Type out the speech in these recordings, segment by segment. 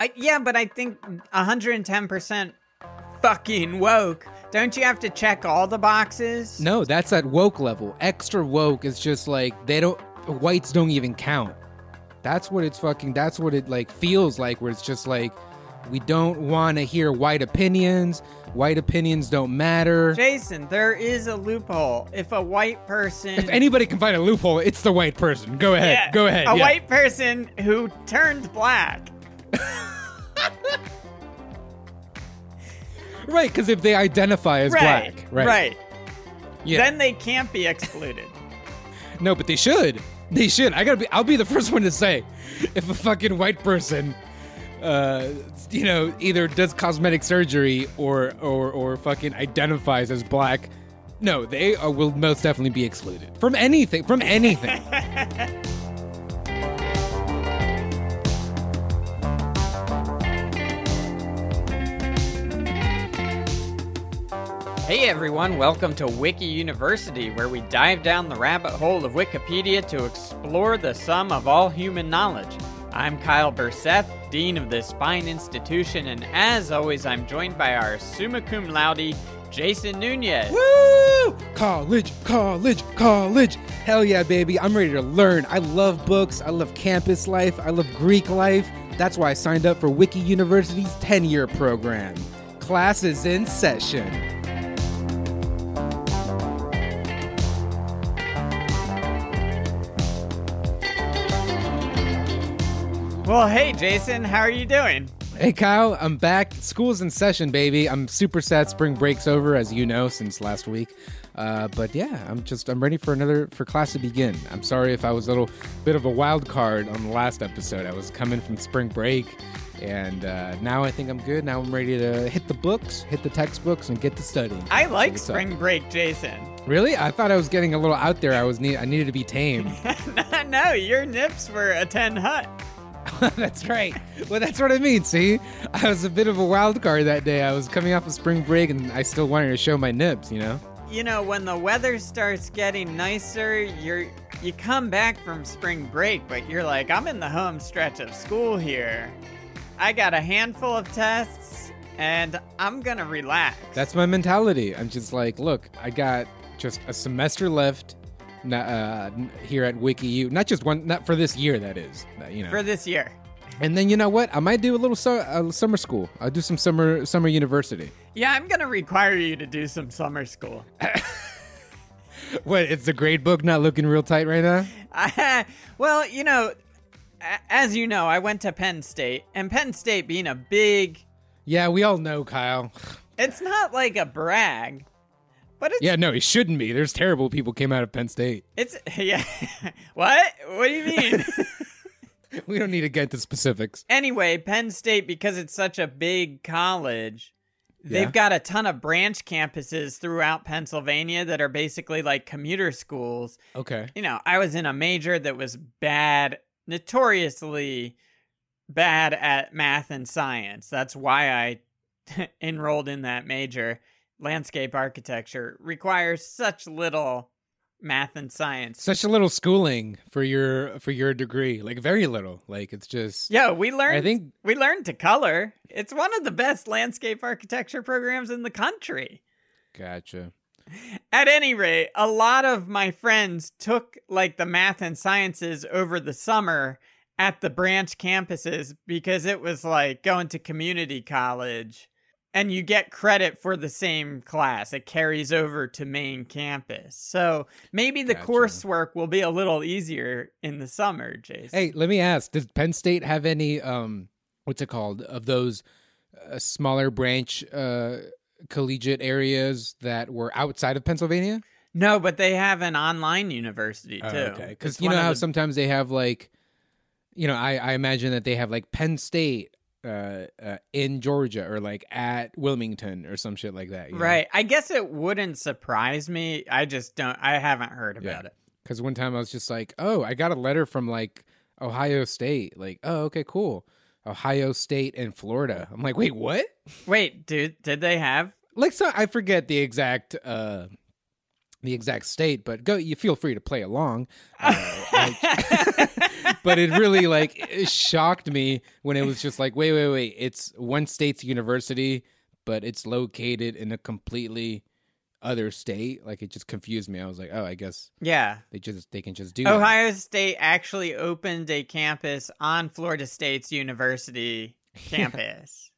I, yeah, but I think 110% fucking woke. Don't you have to check all the boxes? No, that's at woke level. Extra woke is just like they don't whites don't even count. That's what it's fucking that's what it like feels like where it's just like we don't want to hear white opinions. White opinions don't matter. Jason, there is a loophole. If a white person If anybody can find a loophole, it's the white person. Go ahead. Yeah, Go ahead. A yeah. white person who turned black. Right, because if they identify as right. black, Right. right? Yeah. Then they can't be excluded. no, but they should. They should. I gotta be. I'll be the first one to say, if a fucking white person, uh, you know, either does cosmetic surgery or or or fucking identifies as black, no, they are, will most definitely be excluded from anything. From anything. Hey everyone, welcome to Wiki University, where we dive down the rabbit hole of Wikipedia to explore the sum of all human knowledge. I'm Kyle Burseth, Dean of this fine institution, and as always, I'm joined by our summa cum laude, Jason Nunez. Woo! College, college, college. Hell yeah, baby. I'm ready to learn. I love books. I love campus life. I love Greek life. That's why I signed up for Wiki University's 10 year program. Classes in session. Well, hey Jason, how are you doing? Hey, Kyle, I'm back. School's in session, baby. I'm super sad spring break's over, as you know, since last week. Uh, but yeah, I'm just I'm ready for another for class to begin. I'm sorry if I was a little bit of a wild card on the last episode. I was coming from spring break, and uh, now I think I'm good. Now I'm ready to hit the books, hit the textbooks, and get to studying. I like what's up? spring break, Jason. Really? I thought I was getting a little out there. I was need I needed to be tame. no, your nips were a 10 hut. that's right. Well, that's what I mean. See, I was a bit of a wild card that day. I was coming off of spring break, and I still wanted to show my nips. You know. you know when the weather starts getting nicer you're you come back from spring break but you're like i'm in the home stretch of school here i got a handful of tests and i'm gonna relax That's my mentality. I'm just like, look, I got just a semester left uh, here at WikiU. Not just one, not for this year, that is. uh, You know. for this year and then you know what? I might do a little su- uh, summer school. I'll do some summer summer university. yeah i'm gonna require you to do some summer school What? It's the grade book not looking real tight right now. I, well you know as you know i went to penn state and penn state being a big Yeah, we all know, Kyle. it's not like a brag but Yeah, no, he shouldn't be. There's terrible people came out of Penn State. it's yeah what what do you mean We don't need to get into specifics. Anyway, Penn State, because it's such a big college, Yeah. they've got a ton of branch campuses throughout Pennsylvania that are basically like commuter schools. Okay. You know, I was in a major that was bad, notoriously bad at math and science. That's why I enrolled in that major. Landscape architecture requires such little math and science. Such a little schooling for your for your degree. Like very little. Like it's just yeah we learned. I think we learned to color. It's one of the best landscape architecture programs in the country. gotcha. At any rate, a lot of my friends took like the math and sciences over the summer at the branch campuses because it was like going to community college and you get credit for the same class. It carries over to main campus. So maybe the Gotcha. coursework will be a little easier in the summer, Jason. Hey, let me ask: Does Penn State have any um, what's it called, of those uh, smaller branch uh, collegiate areas that were outside of Pennsylvania? No, but they have an online university too. Oh, okay, because you know how the- sometimes they have like, you know, I I imagine that they have like Penn State. Uh, uh, in Georgia or like at Wilmington or some shit like that, right. I guess it wouldn't surprise me. I just don't. I haven't heard Yeah. about it. Because one time I was just like, oh, I got a letter from like Ohio State. Like, oh, okay, cool. Ohio State and Florida. I'm like, wait, what? Wait, dude, did they have? Like, so I forget the exact uh, the exact state, but go. You feel free to play along. Uh, like- but it really like it shocked me when it was just like, wait, wait, wait. It's one state's university, but it's located in a completely other state. Like it just confused me. I was like, oh, I guess yeah. they just they can just do that. Ohio State actually opened a campus on Florida State's university campus.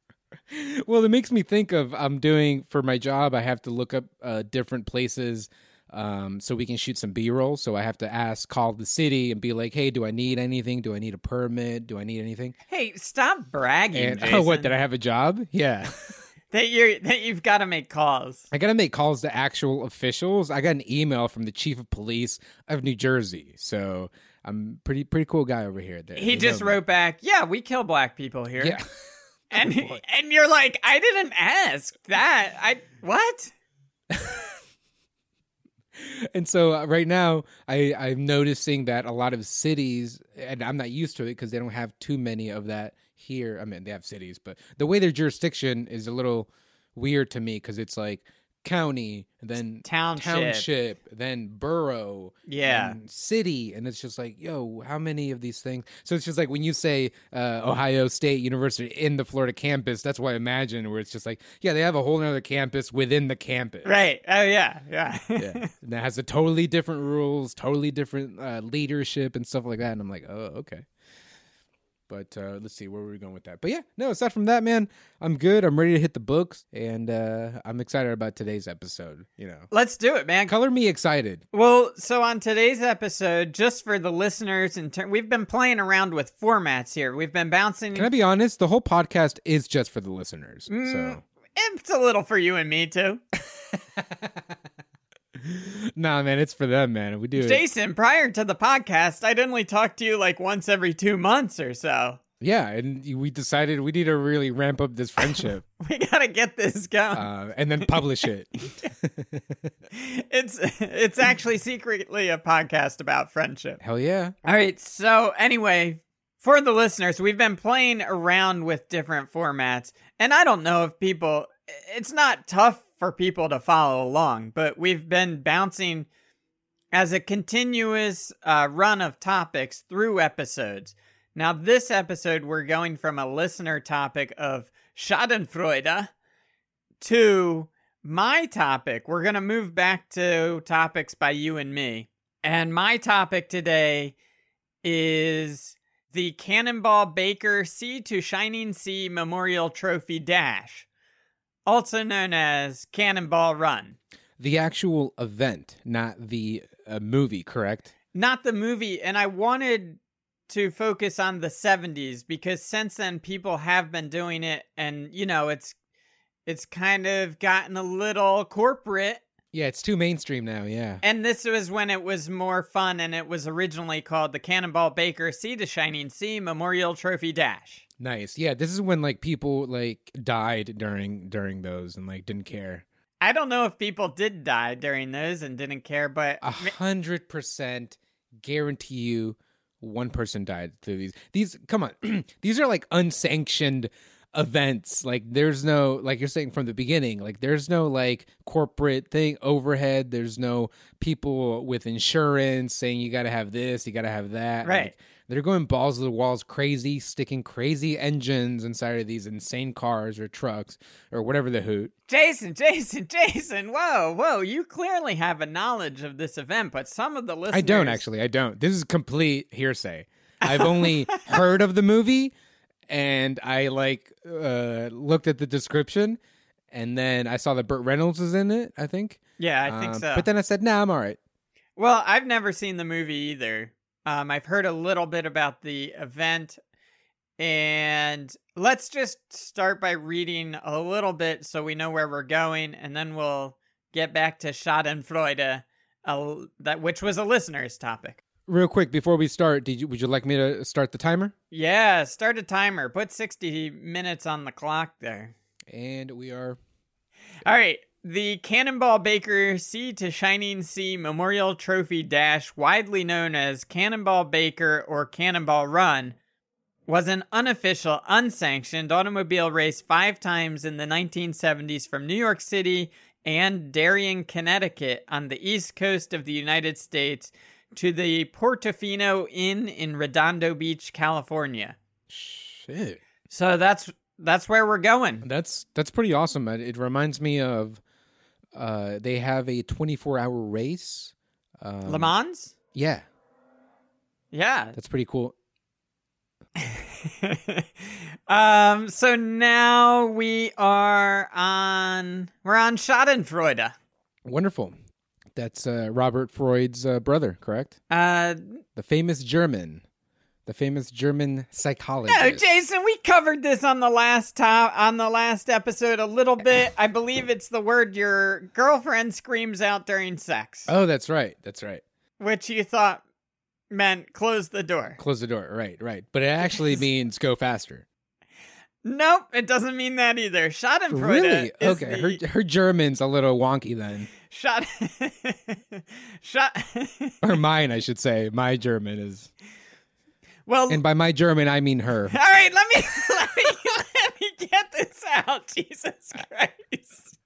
well, it makes me think of I'm doing for my job. I have to look up uh, different places um, so we can shoot some B-roll. So I have to ask, call the city, and be like, "Hey, do I need anything? Do I need a permit? Do I need anything?" hey, stop bragging. And oh, what did I have a job? Yeah, that you're that you've got to make calls. I gotta make calls to actual officials. I got an email from the chief of police of New Jersey, so I'm pretty pretty cool guy over here. He just me. wrote back, "Yeah, we kill black people here." yeah. and and you're like, I didn't ask that. I what? and so uh, right now I, i'm noticing that a lot of cities and i'm not used to it because they don't have too many of that here. I mean they have cities but the way their jurisdiction is a little weird to me because it's like county then Township. township then borough Yeah. and city and it's just like yo how many of these things so it's just like when you say uh, ohio state university in the florida campus that's what i imagine where it's just like yeah they have a whole other campus within the campus Right. Oh yeah. Yeah. yeah and that has a totally different rules totally different uh, leadership and stuff like that and i'm like oh okay but uh, let's see where were we going with that but yeah no aside from that man i'm good i'm ready to hit the books and uh, i'm excited about today's episode you know Let's do it, man. color me excited Well, so on today's episode, just for the listeners, and ter- we've been playing around with formats here. We've been bouncing. can i be honest the whole podcast is just for the listeners so Mm, It's a little for you and me too, nah man it's for them man we do it Jason. Prior to the podcast, I'd only talk to you like once every two months or so. yeah and we decided we need to really ramp up this friendship We gotta get this going. uh, and then publish it it's it's actually secretly a podcast about friendship. hell yeah All right. So anyway, for the listeners, we've been playing around with different formats, and I don't know if people. It's not tough for people to follow along, but we've been bouncing as a continuous uh, run of topics through episodes. Now, this episode, we're going from a listener topic of Schadenfreude to my topic. We're going to move back to topics by you and me. And my topic today is the Cannonball Baker Sea to Shining Sea Memorial Trophy Dash, also known as Cannonball Run. the actual event, not the uh, movie, correct? Not the movie, and I wanted to focus on the 70s because since then people have been doing it and you know it's it's kind of gotten a little corporate Yeah, it's too mainstream now. Yeah, And this was when it was more fun, and it was originally called the Cannonball Baker Sea to Shining Sea Memorial Trophy Dash. Nice. Yeah, this is when like people like died during during those and like didn't care. I don't know if people did die during those and didn't care, but A hundred percent guarantee you, one person died through these. These come on, these are like unsanctioned events. Like there's no like you're saying from the beginning. Like there's no like corporate thing overhead. There's no people with insurance saying you got to have this, you got to have that. Right. Like, they're going balls to the walls crazy, sticking crazy engines inside of these insane cars or trucks or whatever the hoot. Jason, Jason, Jason, whoa, whoa, you clearly have a knowledge of this event, but some of the listeners. I don't actually. I don't. This is complete hearsay. I've only heard of the movie and I like uh looked at the description and then I saw that Burt Reynolds is in it, I think. Yeah, I think Um, so. But then I said, "Nah, I'm all right." Well, I've never seen the movie either. Um, I've heard a little bit about the event, and let's just start by reading a little bit so we know where we're going, and then we'll get back to Schadenfreude, uh, that which was a listener's topic. Real quick before we start, did you would you like me to start the timer? Yeah, start a timer. Put sixty minutes on the clock there. And we are All right. The Cannonball Baker Sea to Shining Sea Memorial Trophy Dash, widely known as Cannonball Baker or Cannonball Run, was an unofficial, unsanctioned automobile race five times in the 1970s from New York City and Darien, Connecticut, on the east coast of the United States, to the Portofino Inn in Redondo Beach, California. Shit. So that's that's where we're going. That's that's pretty awesome. It, it reminds me of uh they have a 24-hour race. Um, Le Mans? Yeah, Yeah. that's pretty cool. um so now we are on we're on Schadenfreude. Wonderful. That's uh, Robert Freud's uh, brother, correct? Uh The famous German, the famous German psychologist. no, Jason, we covered this on the last time on the last episode a little bit. I believe it's the word your girlfriend screams out during sex, Oh, that's right. That's right. which you thought meant close the door. Close the door. Right, right. But it actually means go faster. Nope, it doesn't mean that either. Schadenfreude Really? Okay. the- Her her German's a little wonky then, Shot. Shot. or mine, I should say. My German is, well, and by my German, I mean her. all right. Let me let me let me get this out. Jesus Christ.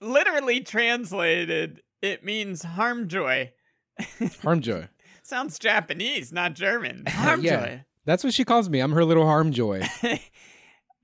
Literally translated, it means harm joy. Harm joy. Sounds Japanese, not German. Yeah. Harmjoy. That's what she calls me. I'm her little harmjoy.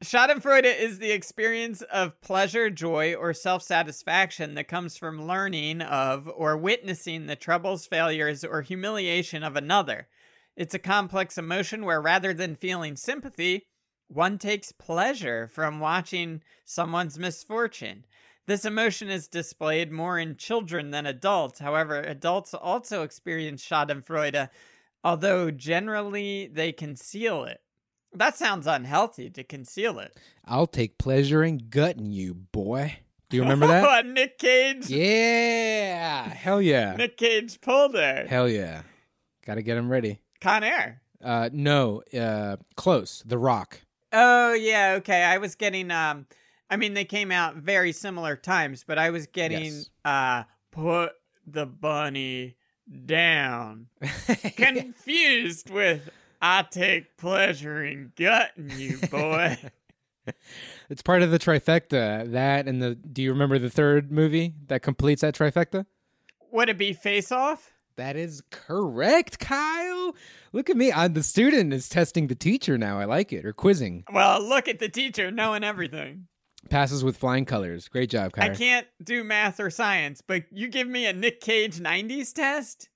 Schadenfreude is the experience of pleasure, joy, or self satisfaction that comes from learning of or witnessing the troubles, failures, or humiliation of another. It's a complex emotion where rather than feeling sympathy, one takes pleasure from watching someone's misfortune. This emotion is displayed more in children than adults. However, adults also experience Schadenfreude, although generally they conceal it. That sounds unhealthy to conceal it. I'll take pleasure in gutting you, boy. Do you remember that? Nick Cage? yeah. Hell yeah. Nick Cage pulled her. Hell yeah. Got to get him ready. Con Air. Uh, no, uh, close. The Rock. Oh yeah, okay. I was getting um I mean they came out very similar times, but I was getting Yes. uh put the bunny down. Confused with I take pleasure in gutting you, boy. it's part of the trifecta. That and the. Do you remember the third movie that completes that trifecta? Would it be face off? That is correct, Kyle. Look at me. I'm the student is testing the teacher now. I like it. Or quizzing. Well, look at the teacher knowing everything. Passes with flying colors. Great job, Kyle. I can't do math or science, but you give me a Nick Cage 90s test?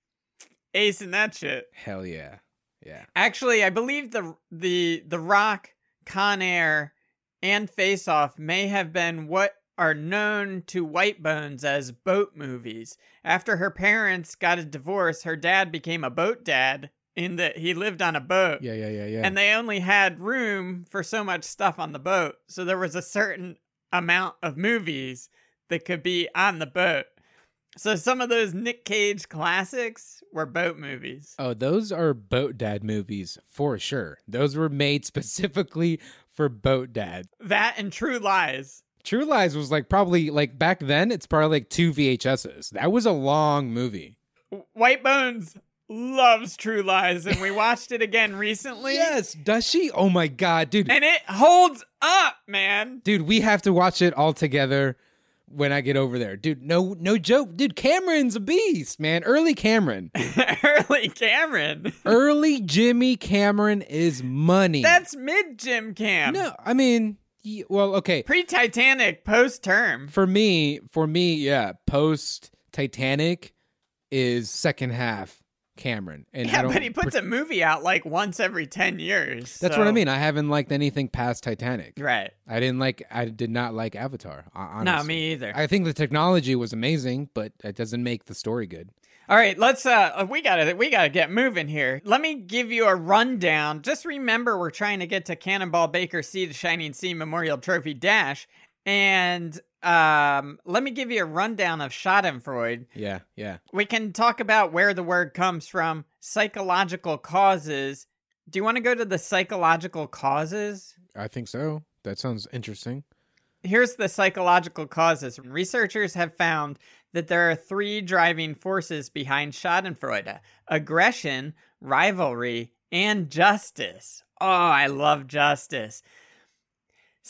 Ace in that shit. Hell yeah. Yeah. Actually, I believe the the the Rock, Con Air, and Face Off may have been what are known to white bones as boat movies. After her parents got a divorce, her dad became a boat dad in that he lived on a boat. Yeah, yeah, yeah, yeah. And they only had room for so much stuff on the boat. So there was a certain amount of movies that could be on the boat. So some of those Nick Cage classics were boat movies. oh, those are boat dad movies for sure. Those were made specifically for boat dad. That and True Lies. True Lies was like probably like back then it's probably like two VHSs. That was a long movie. White Bones loves True Lies, and we watched it again recently. Yes, does she? Oh my god, dude. And it holds up, man. Dude, we have to watch it all together when I get over there. Dude, no no joke. Dude, Cameron's a beast, man. Early Cameron. Early Cameron. Early Jimmy Cameron is money. That's mid Jim Cam. No, I mean, well, okay. Pre Titanic, post term. For me, for me, yeah, post Titanic is second half Cameron. And Yeah, but he puts per- a movie out like once every 10 years. That's so- what I mean. I haven't liked anything past Titanic. Right. I didn't like I did not like Avatar. hon- No, me either. I think the technology was amazing, but it doesn't make the story good. All right, let's uh we got to we got to get moving here. Let me give you a rundown. Just remember we're trying to get to Cannonball Baker Sea to Shining Sea Memorial Trophy Dash and um let me give you a rundown of Schadenfreude. Yeah, yeah. We can talk about where the word comes from, psychological causes. Do you want to go to the psychological causes? I think so. That sounds interesting. Here's the psychological causes. Researchers have found that there are three driving forces behind Schadenfreude aggression, rivalry, and justice. Oh, I love justice.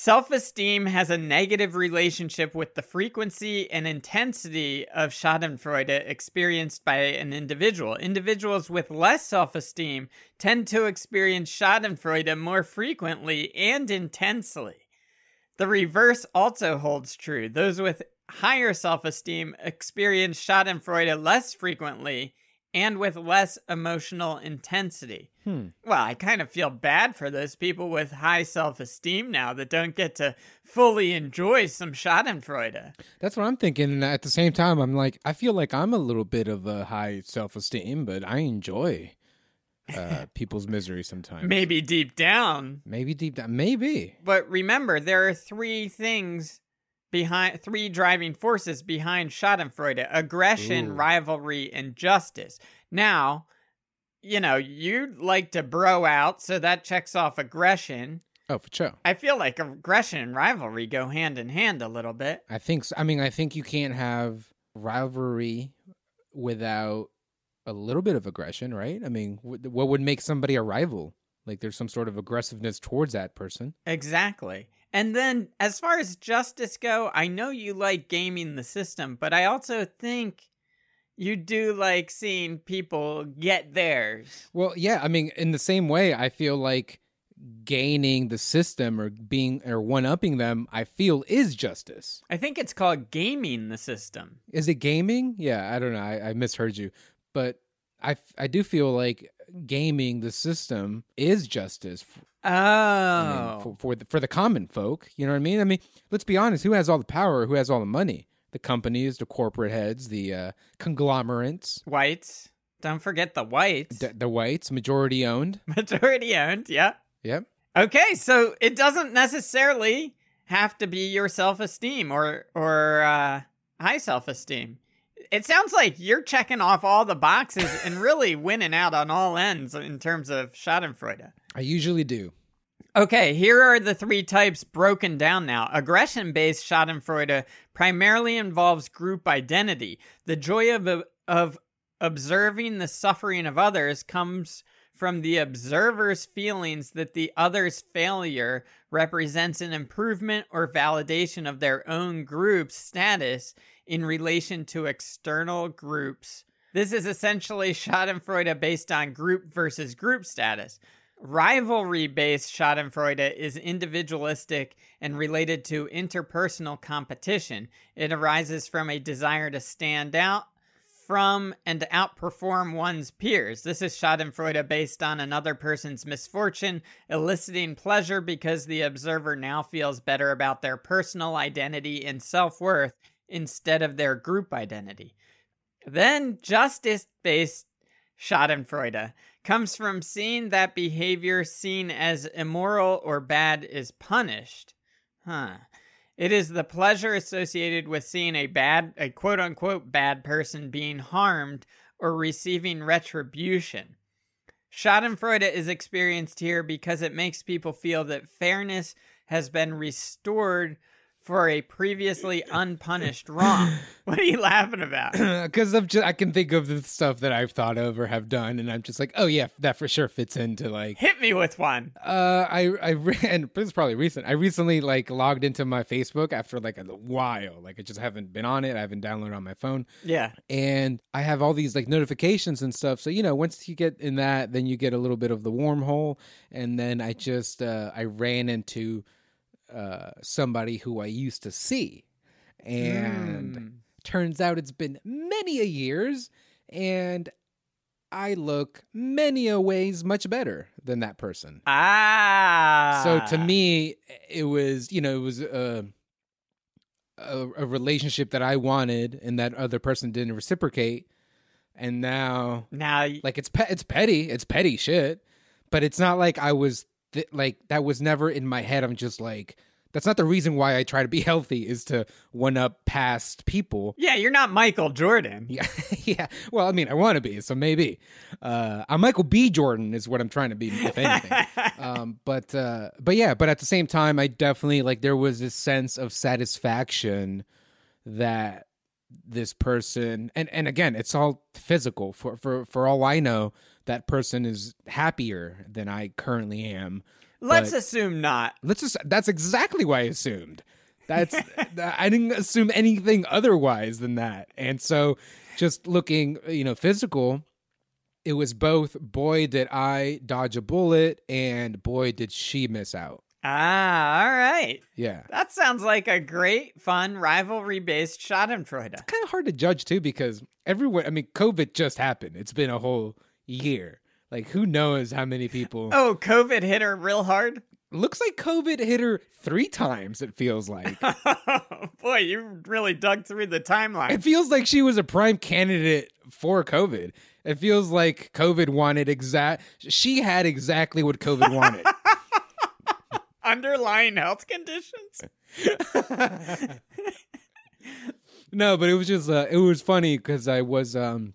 Self esteem has a negative relationship with the frequency and intensity of Schadenfreude experienced by an individual. Individuals with less self esteem tend to experience Schadenfreude more frequently and intensely. The reverse also holds true. Those with higher self esteem experience Schadenfreude less frequently and with less emotional intensity. Hmm. Well, I kind of feel bad for those people with high self esteem now that don't get to fully enjoy some Schadenfreude. That's what I'm thinking. And at the same time, I'm like, I feel like I'm a little bit of a high self esteem, but I enjoy uh, people's misery sometimes. Maybe deep down. Maybe deep down. Maybe. But remember, there are three things behind three driving forces behind Schadenfreude aggression, Ooh. rivalry, and justice. Now, you know, you like to bro out, so that checks off aggression. Oh, for sure. I feel like aggression and rivalry go hand in hand a little bit. I think. So. I mean, I think you can't have rivalry without a little bit of aggression, right? I mean, wh- what would make somebody a rival? Like, there's some sort of aggressiveness towards that person. Exactly. And then, as far as justice go, I know you like gaming the system, but I also think you do like seeing people get theirs. Well, yeah. I mean, in the same way, I feel like gaining the system or being or one upping them, I feel is justice. I think it's called gaming the system. Is it gaming? Yeah, I don't know. I, I misheard you, but I I do feel like gaming the system is justice. f- Oh. I mean, oh. for for the, for the common folk. You know what I mean? I mean, let's be honest. Who has all the power? Who has all the money? The companies, the corporate heads, the uh, conglomerates, whites. Don't forget the whites. the, the whites, majority owned. Majority owned, yeah. Yep. Okay, so it doesn't necessarily have to be your self-esteem or or uh, high self-esteem. It sounds like you're checking off all the boxes and really winning out on all ends in terms of Schadenfreude. I usually do. Okay, here are the three types broken down now. Aggression based Schadenfreude primarily involves group identity. The joy of, of observing the suffering of others comes from the observer's feelings that the other's failure represents an improvement or validation of their own group's status in relation to external groups. This is essentially Schadenfreude based on group versus group status. Rivalry based Schadenfreude is individualistic and related to interpersonal competition. It arises from a desire to stand out from and outperform one's peers. This is Schadenfreude based on another person's misfortune, eliciting pleasure because the observer now feels better about their personal identity and self worth instead of their group identity. Then, justice based Schadenfreude comes from seeing that behavior seen as immoral or bad is punished. Huh. It is the pleasure associated with seeing a bad, a quote unquote bad person being harmed or receiving retribution. Schadenfreude is experienced here because it makes people feel that fairness has been restored for a previously unpunished wrong. What are you laughing about? Because I'm just I can think of the stuff that I've thought of or have done, and I'm just like, oh yeah, that for sure fits into like. Hit me with one. Uh, I I re- and this is probably recent. I recently like logged into my Facebook after like a while. Like I just haven't been on it. I haven't downloaded on my phone, Yeah. and I have all these like notifications and stuff. So you know, once you get in that, then you get a little bit of the wormhole, and then I just uh, I ran into uh somebody who I used to see, and Mm. turns out it's been many a years, and I look many a ways much better than that person. Ah. So to me, it was you know it was a, a a relationship that I wanted, and that other person didn't reciprocate, and now now, like it's pe- it's petty, it's petty shit, but it's not like I was th- like that was never in my head. I'm just like that's not the reason why I try to be healthy is to one up past people. yeah, you're not Michael Jordan. Yeah, yeah. Well, I mean, I want to be, so maybe. Uh, I'm Michael B. Jordan is what I'm trying to be, if anything. um, but uh, but yeah, but at the same time, I definitely like there was this sense of satisfaction that this person and and again, it's all physical. For for for all I know, that person is happier than I currently am. Let's assume not. Let's just that's exactly what I assumed. That's I didn't assume anything otherwise than that. And so just looking, you know, physical, it was both boy did I dodge a bullet and boy did she miss out. Ah, all right. Yeah. That sounds like a great, fun, rivalry based Schadenfreude. It's kind of hard to judge too because everyone I mean COVID just happened. It's been a whole year. Like who knows how many people Oh, COVID hit her real hard? looks like COVID hit her 3 times it feels like. Boy, you really dug through the timeline. It feels like she was a prime candidate for COVID. It feels like COVID wanted exact. She had exactly what COVID wanted. Underlying health conditions? no, but it was just uh, it was funny because I was um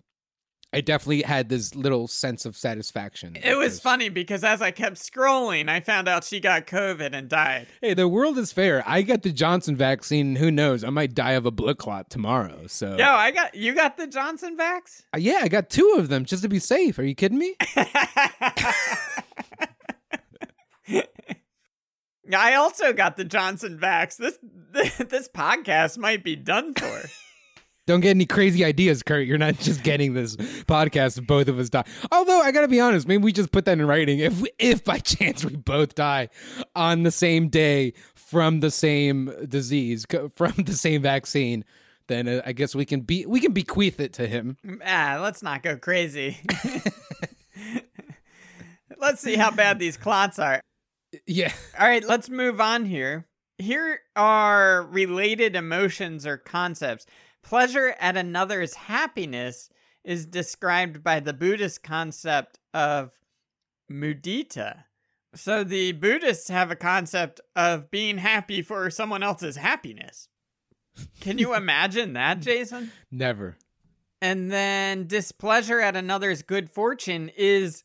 I definitely had this little sense of satisfaction. It was funny because as I kept scrolling, I found out she got COVID and died. Hey, the world is fair. I got the Johnson vaccine. Who knows? I might die of a blood clot tomorrow. So Yo, I got you got the Johnson vax? Uh, yeah, I got two of them just to be safe. Are you kidding me? I also got the Johnson vax. This this podcast might be done for. Don't get any crazy ideas, Kurt. You're not just getting this podcast if both of us die. Although I gotta be honest, maybe we just put that in writing. If we, if by chance we both die on the same day from the same disease, from the same vaccine, then uh, I guess we can be we can bequeath it to him. ah, let's not go crazy. let's see how bad these clots are. Yeah. All right, let's move on here. Here are related emotions or concepts. Pleasure at another's happiness is described by the Buddhist concept of mudita. So the Buddhists have a concept of being happy for someone else's happiness. Can you imagine that, Jason? Never. And then displeasure at another's good fortune is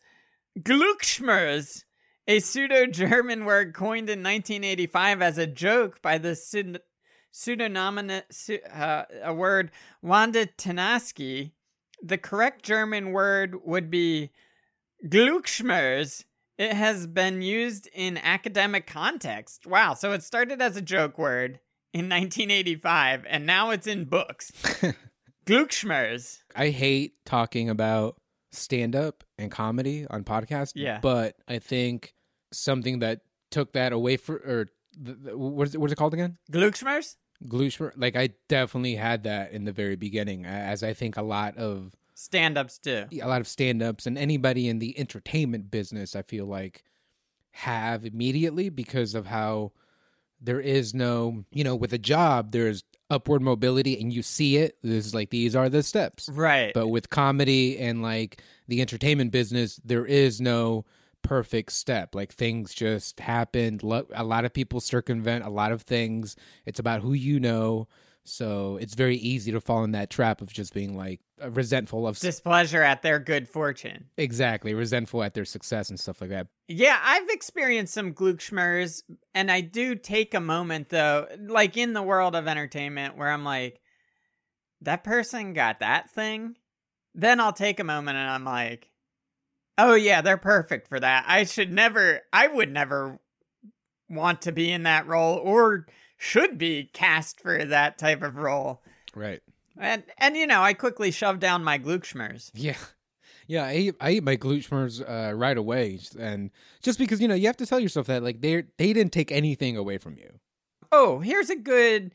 Glückschmerz, a pseudo German word coined in 1985 as a joke by the pseudonym, uh, a word Wanda Tinasky. The correct German word would be Glückschmerz. It has been used in academic context. Wow, so it started as a joke word in 1985 and now it's in books. Glückschmerz. I hate talking about stand up and comedy on podcasts. Yeah. But I think something that took that away for or the, the, what is it, what's it called again? Glückschmerz? Glushmer. Like I definitely had that in the very beginning, as I think a lot of Stand ups do. a lot of stand ups and anybody in the entertainment business, I feel like have immediately because of how there is no, you know, with a job, there's upward mobility and you see it. There's like, these are the steps. Right. But with comedy and like the entertainment business, there is no perfect step. Like things just happened. A lot of people circumvent a lot of things. It's about who you know. So it's very easy to fall in that trap of just being like uh, resentful of Displeasure at their good fortune. exactly resentful at their success and stuff like that. Yeah, I've experienced some Glückschmerz, and I do take a moment though, like in the world of entertainment, where I'm like, that person got that thing. Then I'll take a moment and I'm like, oh yeah, they're perfect for that. I should never, I would never want to be in that role or should be cast for that type of role. Right. And and you know, I quickly shoved down my Glückschmerz. Yeah. Yeah, I ate, I ate my glutschmers uh, right away, and just because you know you have to tell yourself that like they they didn't take anything away from you. Oh, here's a good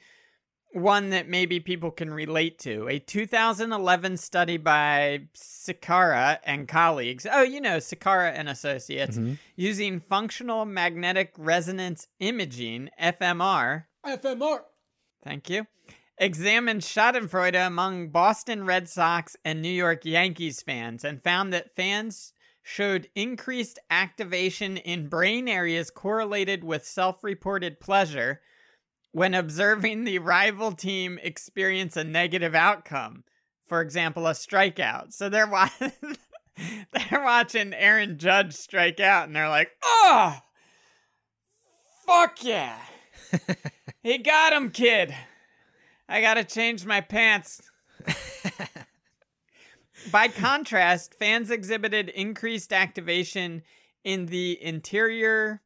one that maybe people can relate to. A 2011 study by Cikara and colleagues. Oh, you know, Cikara and Associates Mhm. using functional magnetic resonance imaging, FMR. FMR. Thank you. Examined Schadenfreude among Boston Red Sox and New York Yankees fans and found that fans showed increased activation in brain areas correlated with self reported pleasure when observing the rival team experience a negative outcome. For example, a strikeout. So they're, wa- they're watching Aaron Judge strike out and they're like, oh, fuck yeah. he got him, kid. I gotta change my pants. By contrast, fans exhibited increased activation in the interior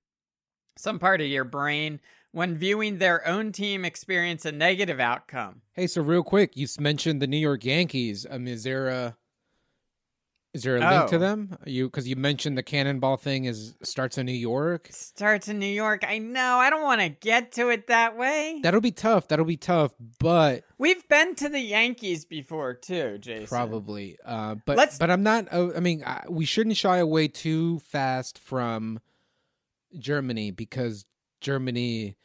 some part of your brain when viewing their own team experience a negative outcome. Hey, so real quick, you mentioned the New York Yankees. Um, is there a is there a link to Oh. them? You because you mentioned the cannonball thing is starts in New York. Starts in New York. I know. I don't want to get to it that way. That'll be tough. That'll be tough, but We've been to the Yankees before too, Jason. probably. Uh, but Let's- but I'm not. Uh, I mean, I, we shouldn't shy away too fast from Germany because Germany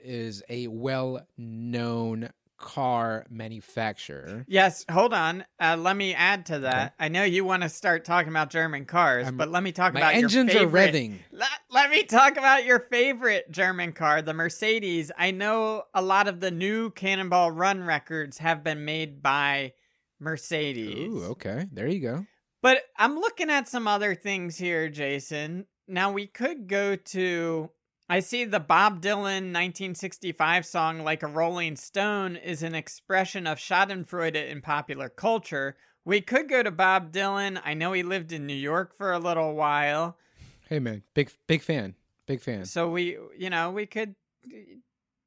is a well-known car manufacturer. Yes, hold on. Uh, let me add to that. I know you want to start talking about German cars, I'm- but let me talk about engines your are favorite. revving. Let, let me talk about your favorite German car, the Mercedes. I know a lot of the new Cannonball Run records have been made by Mercedes. Ooh, okay. There you go. But I'm looking at some other things here, Jason. Now we could go to I see the Bob Dylan 1965 song Like a Rolling Stone is an expression of Schadenfreude in popular culture. We could go to Bob Dylan. I know he lived in New York for a little while. Hey man, big big fan. Big fan. So we, you know, we could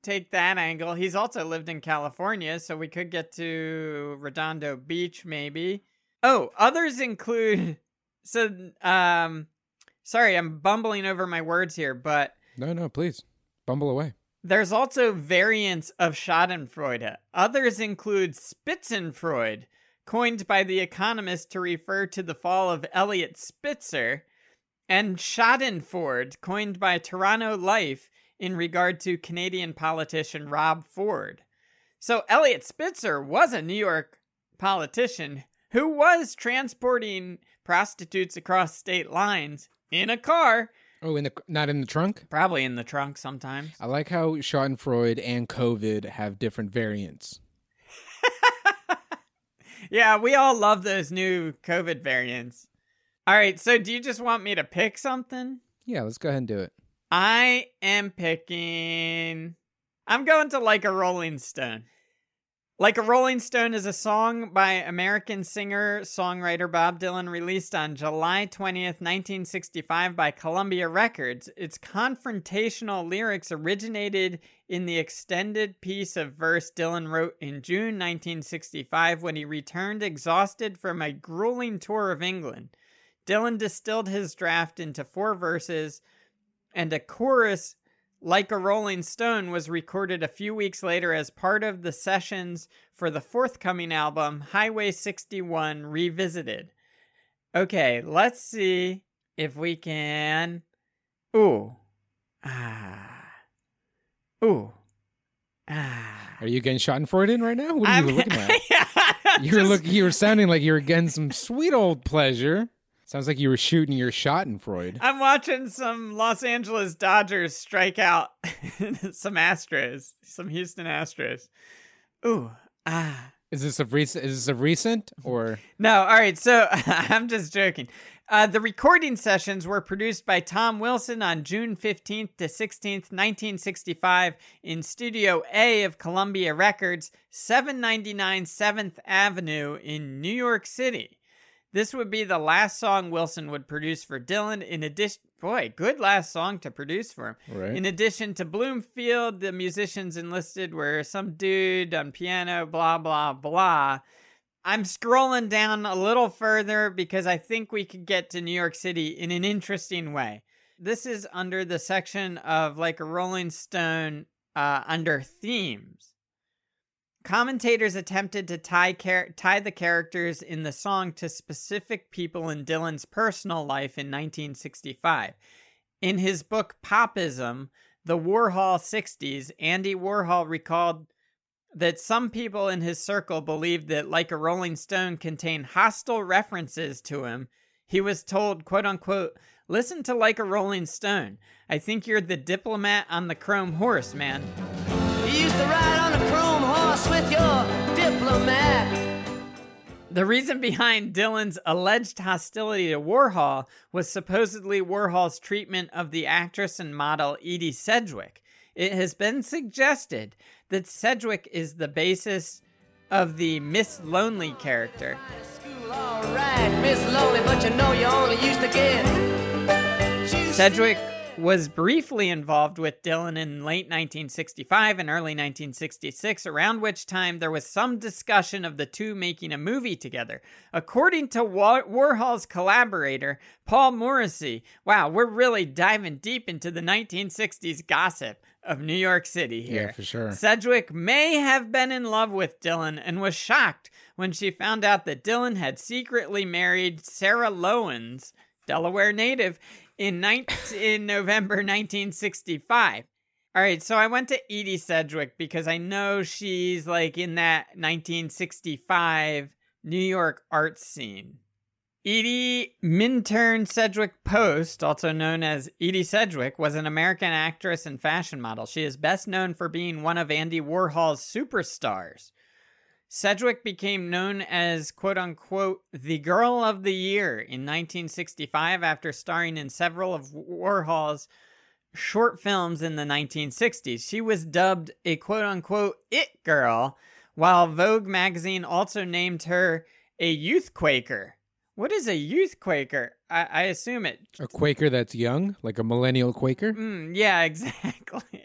take that angle. He's also lived in California, so we could get to Redondo Beach maybe. Oh, others include so um sorry, I'm bumbling over my words here, but No, no, please. Bumble away. there's also variants of Schadenfreude. Others include Spitzenfreude, coined by the Economist to refer to the fall of Eliot Spitzer, and Schadenford, coined by Toronto Life in regard to Canadian politician Rob Ford. So Eliot Spitzer was a New York politician who was transporting prostitutes across state lines in a car, Oh, in the not in the trunk. probably in the trunk sometimes. I like how Schadenfreude and COVID have different variants. Yeah, we all love those new COVID variants. All right, so do you just want me to pick something? Yeah, let's go ahead and do it. I am picking. I'm going to Like a Rolling Stone. Like a Rolling Stone is a song by American singer songwriter Bob Dylan released on July 20th, 1965 by Columbia Records. Its confrontational lyrics originated in the extended piece of verse Dylan wrote in June 1965 when he returned exhausted from a grueling tour of England. Dylan distilled his draft into four verses and a chorus like a Rolling Stone was recorded a few weeks later as part of the sessions for the forthcoming album Highway 61 Revisited. Okay, let's see if we can. Ooh. Ah. Ooh. Ah. Are you getting Schadenfreude in right now? What are you I'm- looking at? Yeah, You were just- look. You were sounding like you were getting some sweet old pleasure. Sounds like you were shooting your shot in Freud. I'm watching some Los Angeles Dodgers strike out some Astros, some Houston Astros. Ooh, ah. Is this a recent? Is this a recent or? No, all right. So I'm just joking. Uh, the recording sessions were produced by Tom Wilson on June 15th to 16th, 1965, in Studio A of Columbia Records, 799 7th Avenue in New York City. This would be the last song Wilson would produce for Dylan. In addition, boy, good last song to produce for him. Right. In addition to Bloomfield, the musicians enlisted were some dude on piano, blah, blah, blah. I'm scrolling down a little further because I think we could get to New York City in an interesting way. This is under the section of like a Rolling Stone uh, under themes. Commentators attempted to tie char- tie the characters in the song to specific people in Dylan's personal life in 1965. In his book Popism, The Warhol 60s, Andy Warhol recalled that some people in his circle believed that Like a Rolling Stone contained hostile references to him. He was told, quote unquote, listen to Like a Rolling Stone. I think you're the diplomat on the chrome horse, man. You used to ride on a chrome with your diplomat. The reason behind Dylan's alleged hostility to Warhol was supposedly Warhol's treatment of the actress and model Edie Sedgwick. It has been suggested that Sedgwick is the basis of the Miss Lonely character. School, Miss Lonely, you know you only used to get. juicy Sedgwick was briefly involved with Dylan in late 1965 and early 1966, around which time there was some discussion of the two making a movie together. According to Wa- Warhol's collaborator, Paul Morrissey, wow, we're really diving deep into the 1960s gossip of New York City here. Yeah, for sure. Sedgwick may have been in love with Dylan and was shocked when she found out that Dylan had secretly married Sara Lownds, Delaware native, in, 19, in November 1965. All right, so I went to Edie Sedgwick because I know she's like in that 1965 New York art scene. Edie Minturn Sedgwick Post, also known as Edie Sedgwick, was an American actress and fashion model. She is best known for being one of Andy Warhol's superstars. Sedgwick became known as quote unquote the girl of the year in 1965 after starring in several of Warhol's short films in the 1960s. She was dubbed a quote unquote it girl, while Vogue magazine also named her a youth Quaker. What is a youth Quaker? I, I assume it. A Quaker that's young, like a millennial Quaker. Mm, yeah, exactly.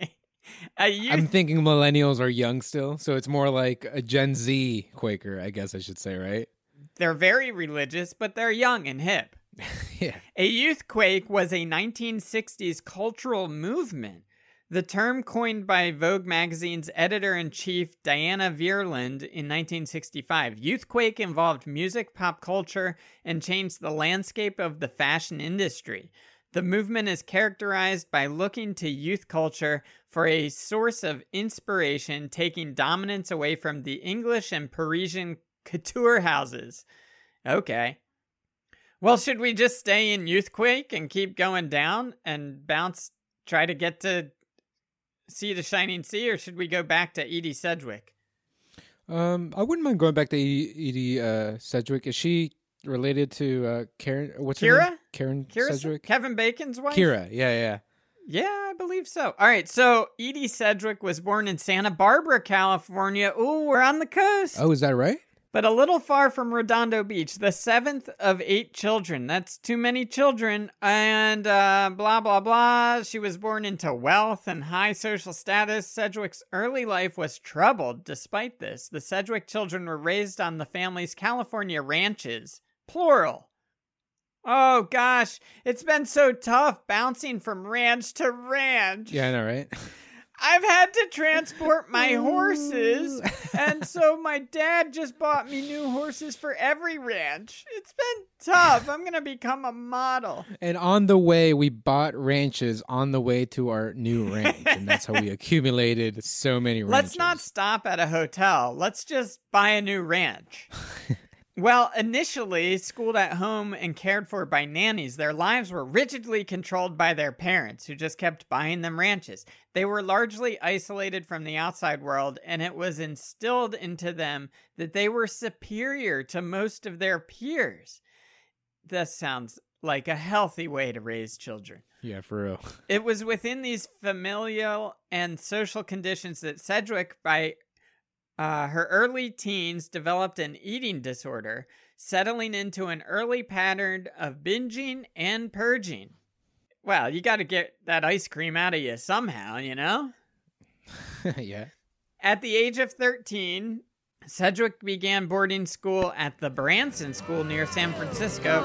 A youth. I'm thinking millennials are young still, so it's more like a Gen Z Quaker, I guess I should say, right? They're very religious, but they're young and hip. yeah. A youth quake was a 1960s cultural movement. The term coined by Vogue magazine's editor in chief Diana Vreeland in 1965. Youthquake involved music, pop culture, and changed the landscape of the fashion industry. The movement is characterized by looking to youth culture for a source of inspiration, taking dominance away from the English and Parisian couture houses. Okay. Well, should we just stay in Youthquake and keep going down and bounce, try to get to see the Shining Sea, or should we go back to Edie Sedgwick? Um, I wouldn't mind going back to Edie, Edie uh, Sedgwick. Is she related to uh, Karen? What's her Kyra? name? Karen Kyra, Sedgwick. Kevin Bacon's wife? Kyra. Yeah, yeah. Yeah, I believe so. All right, so Edie Sedgwick was born in Santa Barbara, California. Ooh, we're on the coast. Oh, is that right? but a little far from Redondo Beach, the seventh of eight children. That's too many children. And uh, blah, blah, blah. She was born into wealth and high social status. Sedgwick's early life was troubled. Despite this, the Sedgwick children were raised on the family's California ranches, plural. Oh gosh, it's been so tough bouncing from ranch to ranch. Yeah, I know, right? I've had to transport my horses, and so my dad just bought me new horses for every ranch. It's been tough. I'm gonna become a model. And on the way, we bought ranches on the way to our new ranch, and that's how we accumulated so many ranches. Let's not stop at a hotel. Let's just buy a new ranch. Well, initially schooled at home and cared for by nannies, their lives were rigidly controlled by their parents, who just kept buying them ranches. They were largely isolated from the outside world, and it was instilled into them that they were superior to most of their peers. This sounds like a healthy way to raise children. Yeah, for real. It was within these familial and social conditions that Sedgwick, by uh, her early teens developed an eating disorder, settling into an early pattern of binging and purging. Well, you got to get that ice cream out of you somehow, you know? yeah. At the age of 13, Sedgwick began boarding school at the Branson School near San Francisco.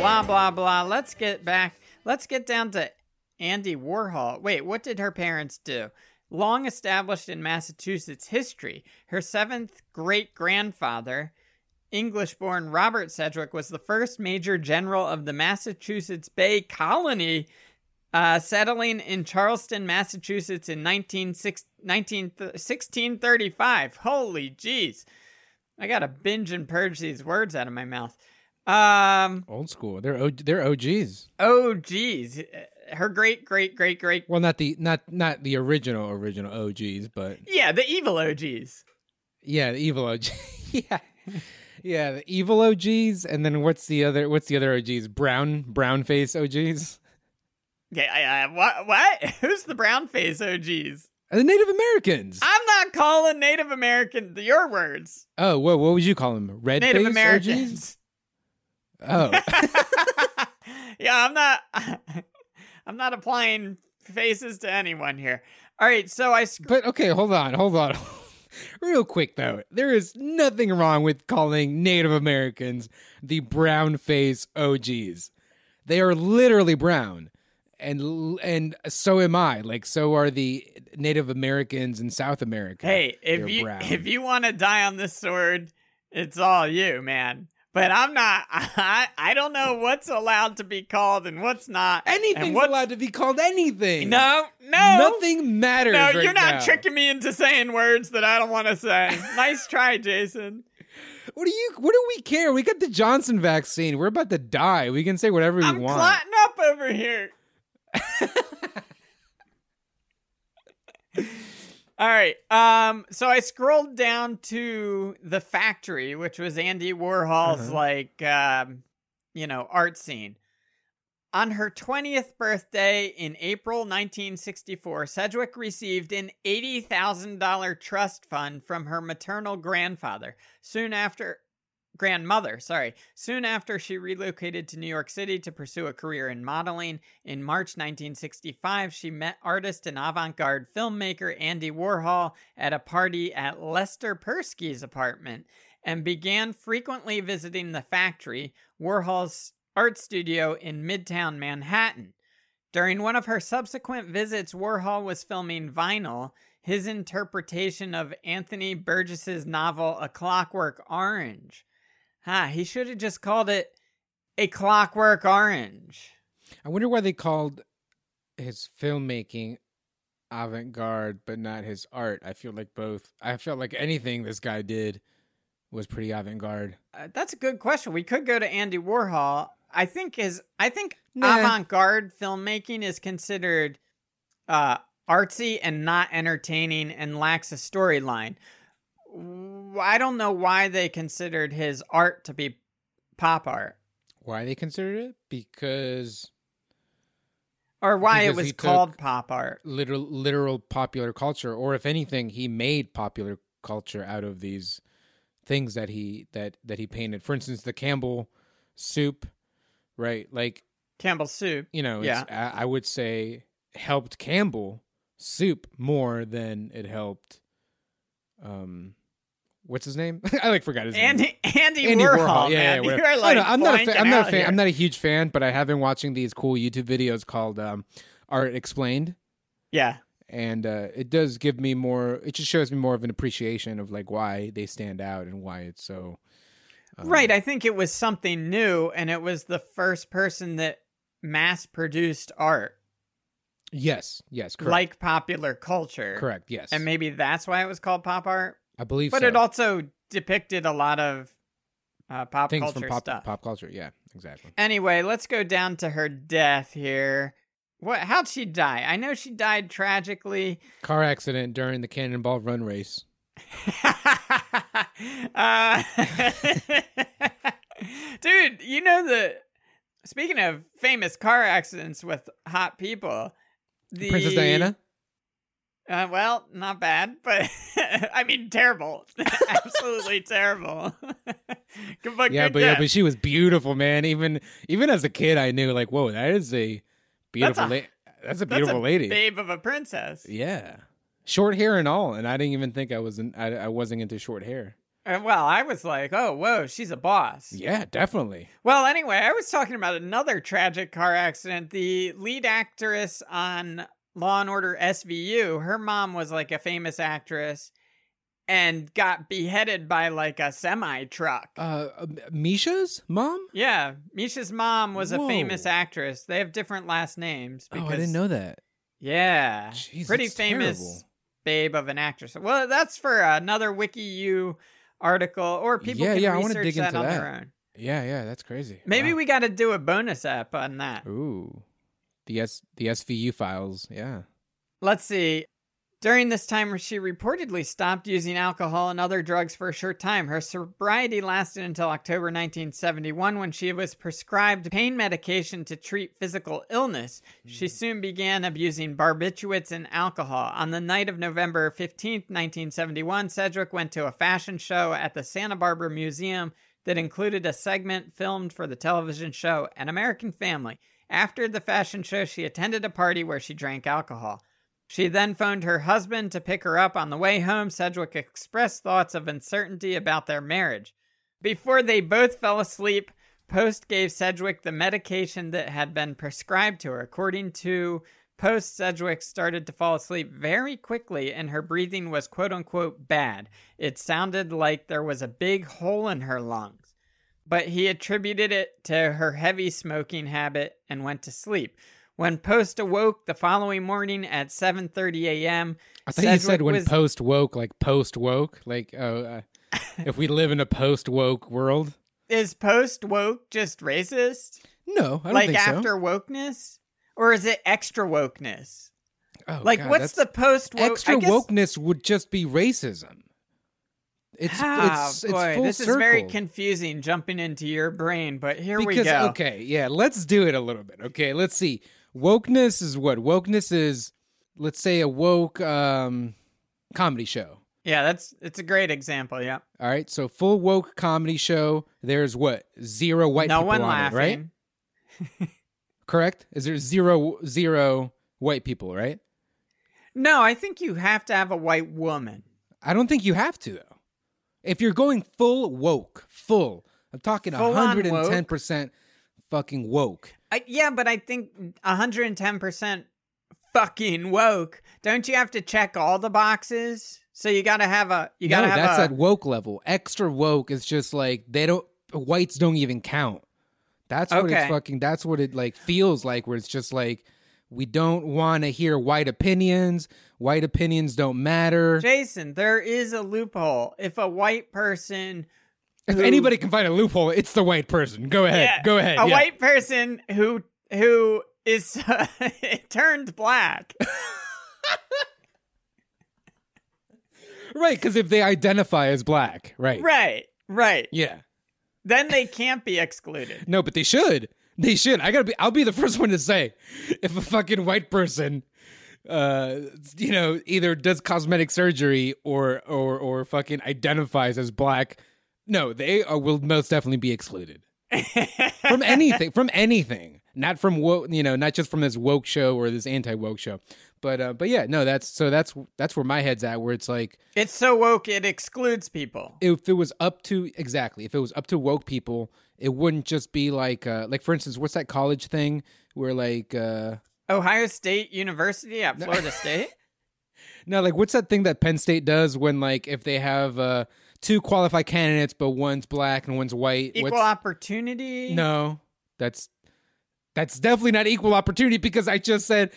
Blah, blah, blah. Let's get back. Let's get down to Andy Warhol. Wait, what did her parents do? Long established in Massachusetts history, her seventh great grandfather, English born Robert Sedgwick, was the first major general of the Massachusetts Bay Colony, uh, settling in Charlestown, Massachusetts in 19, 19, 1635. Holy jeez. I gotta binge and purge these words out of my mouth. Um, Old school. They're o- they're OGs. geez her great great great great Well, not the not not the original original OGs, but yeah the evil og's yeah, the evil OG. yeah. Yeah, the evil OGs and then what's the other what's the other OGs? Brown brown face OGs? yeah uh, what what who's the brown face og's The Native Americans. i'm not calling native american your words oh, what what would you call them? Red native face americans OGs? Oh. yeah, I'm not. I'm not applying faces to anyone here. All right, so I. Sc- But okay, hold on, hold on. Real quick though, there is nothing wrong with calling Native Americans the brown face OGs. They are literally brown. And and so am I. Like so are the Native Americans in South America. hey, if They're you brown. if you want to die on this sword, it's all you, man. But I'm not. I I don't know what's allowed to be called and what's not. Anything's what's- allowed to be called anything. No, no, Nothing matters. No, right you're not now. tricking me into saying words that I don't want to say. nice try, Jason. What do you? What do we care? We got the Johnson vaccine. We're about to die. We can say whatever we I'm want. clotting up over here. All right. Um. So I scrolled down to the factory, which was Andy Warhol's Uh-huh. like, um, you know, art scene. On her 20th birthday in April 1964, Sedgwick received an $80,000 trust fund from her maternal grandfather. Soon after, grandmother, sorry. Soon after she relocated to New York City to pursue a career in modeling, in March 1965, she met artist and avant garde filmmaker Andy Warhol at a party at Lester Persky's apartment and began frequently visiting the factory, Warhol's art studio in Midtown Manhattan. During one of her subsequent visits, Warhol was filming Vinyl, his interpretation of Anthony Burgess's novel A Clockwork Orange. Ha, he should have just called it A Clockwork Orange. I wonder why they called his filmmaking avant-garde, but not his art. I feel like both. I felt like anything this guy did was pretty avant-garde. Uh, that's a good question. We could go to Andy Warhol. I think his I think Nah. avant-garde filmmaking is considered uh artsy and not entertaining and lacks a storyline. I don't know why they considered his art to be pop art Why they considered it? Because or why it was called pop art. literal literal popular culture, or if anything, he made popular culture out of these things that he that that he painted. For instance, the Campbell soup, right? Like Campbell soup. you know, Yeah. I, I would say helped Campbell soup more than it helped. Um, what's his name? I like forgot his name. Andy Andy, Andy Warhol, yeah, man. yeah, whatever. You're I like know, I'm not a fan. I'm not a fan. I'm not a huge fan, but I have been watching these cool YouTube videos called um, "Art Explained," Yeah. and uh, it does give me more. It just shows me more of an appreciation of like why they stand out and why it's so. um, Right, I think it was something new, and it was the first person that mass produced art, Yes. Yes. Correct. like popular culture. correct. Yes. And maybe that's why it was called pop art. I believe. But so. it also depicted a lot of uh, pop things culture from pop stuff. pop culture. Yeah. Exactly. Anyway, let's go down to her death here. What? How'd she die? I know she died tragically. Car accident during the Cannonball Run race. uh, dude, you know the. Speaking of famous car accidents with hot people, the Princess Diana. Uh, well, not bad, but I mean, terrible, absolutely terrible. but Yeah, good but yeah, but she was beautiful, man. Even even as a kid, I knew like, whoa, that is a beautiful a- lady. That's a That's beautiful a lady. babe of a princess. Yeah, short hair and all, and I didn't even think I was in, I, I wasn't into short hair. Uh, well, I was like, oh, whoa, she's a boss. Yeah, definitely. Well, anyway, I was talking about another tragic car accident. The lead actress on Law and Order SVU, her mom was like a famous actress and got beheaded by like a semi truck. Uh, uh, Misha's mom. yeah, Misha's mom was a famous actress. They have different last names. Oh, I didn't know that. Yeah, Jeez, pretty famous terrible. babe of an actress. Well, that's for another WikiU article, or people Yeah, can yeah, I research dig that into on that. their own. Yeah, yeah, that's crazy. Maybe Wow. we got to do a bonus app on that. Ooh, the S the SVU files. Yeah. Let's see. During this time, she reportedly stopped using alcohol and other drugs for a short time. Her sobriety lasted until October 1971 when she was prescribed pain medication to treat physical illness. She hmm. soon began abusing barbiturates and alcohol. On the night of November 15th, 1971, Sedgwick went to a fashion show at the Santa Barbara Museum. that included a segment filmed for the television show An American Family. After the fashion show, she attended a party where she drank alcohol. She then phoned her husband to pick her up on the way home. Sedgwick expressed thoughts of uncertainty about their marriage. Before they both fell asleep, Post gave Sedgwick the medication that had been prescribed to her. According to Post, Sedgwick started to fall asleep very quickly and her breathing was quote unquote bad. It sounded like there was a big hole in her lungs. But he attributed it to her heavy smoking habit and went to sleep. When Post awoke the following morning at 7:30 a.m., I thought you said when was- post woke, like post woke, like oh, uh, if we live in a post woke world. is Post woke just racist? No, I don't like think so. after wokeness? Or is it extra wokeness? Oh, like God, what's the post woke extra wokeness would just be racism. It's Ah, it's it's boy, full this circle. is very confusing jumping into your brain, but here because we go. okay, yeah, let's do it a little bit. Okay, let's see. Wokeness is what? Wokeness is let's say a woke um comedy show. Yeah, that's it's a great example. Yeah, All right, so full woke comedy show. There's what zero white no people one on laughing. it, right? Correct? Is there zero zero white people? Right? No, I think you have to have a white woman. I don't think you have to though. If you're going full woke, full, I'm talking Full 110 percent fucking woke. I, yeah, but I think 110% fucking woke. Don't you have to check all the boxes? So you got to have a you got to no, have that's a at woke level. Extra woke is just like they don't whites don't even count. That's what Okay. it's fucking that's what it like feels like where it's just like we don't want to hear white opinions. White opinions don't matter. Jason, there is a loophole. If a white person if who- anybody can find a loophole, it's the white person. Go ahead. Yeah, Go ahead. A yeah. white person who who is turned black. right, because if they identify as black, right. right, right. Yeah. Then they can't be excluded. No, but they should. They should. I gotta be. I'll be the first one to say, if a fucking white person, uh, you know, either does cosmetic surgery or or or fucking identifies as black, no, they are, will most definitely be excluded from anything. From anything, not from woke. You know, not just from this woke show or this anti woke show. But uh, but yeah, no, that's so that's that's where my head's at. Where it's like It's so woke it excludes people. if it was up to exactly if it was up to woke people it wouldn't just be like uh like for instance what's that college thing where like uh Ohio State University at Florida State. no like what's that thing that penn state does when like if they have uh two qualified candidates but one's black and one's white Equal what's opportunity. no that's that's definitely not equal opportunity because i just said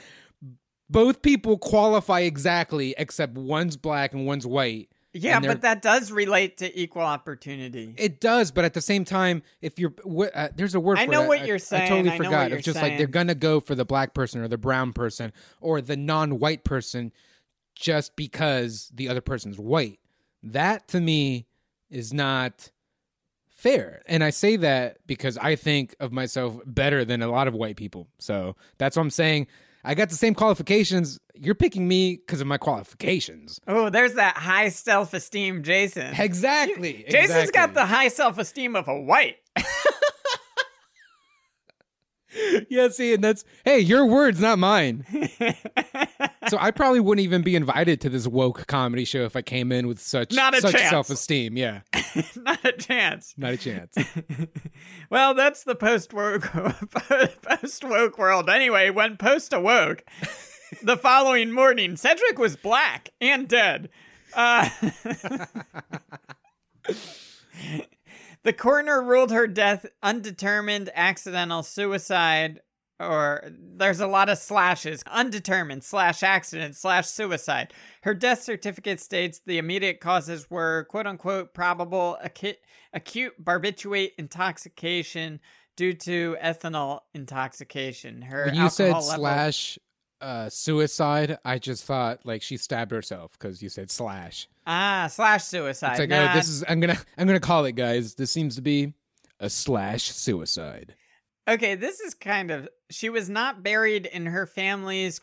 both people qualify exactly except one's black and one's white Yeah, but that does relate to equal opportunity. It does, but at the same time, if you're uh, there's a word. I for know what you're saying. I totally I forgot. it's just like they're gonna go for the black person or the brown person or the non-white person just because the other person's white. That to me is not fair, and I say that because I think of myself better than a lot of white people. So that's what I'm saying. I got the same qualifications. You're picking me because of my qualifications. oh, there's that high self esteem, Jason. Exactly. Jason's got the high self esteem of a white. yeah, see, and that's hey, your words, not mine. so I probably wouldn't even be invited to this woke comedy show if I came in with such Not a such chance. self-esteem. Yeah, Not a chance. not a chance. Well, that's the post woke post woke world. Anyway, when post awoke, the following morning, Cedric was black and dead. Uh, the coroner ruled her death undetermined, accidental suicide, or there's a lot of slashes. Undetermined slash accident slash suicide. Her death certificate states the immediate causes were quote unquote probable acu- acute barbiturate intoxication due to ethanol intoxication. Her when you said level- slash uh, suicide, I just thought like she stabbed herself because you said slash. ah slash suicide. It's like, Nah, oh, this is I'm gonna I'm gonna call it, guys. This seems to be a slash suicide. Okay, this is kind of. She was not buried in her family's.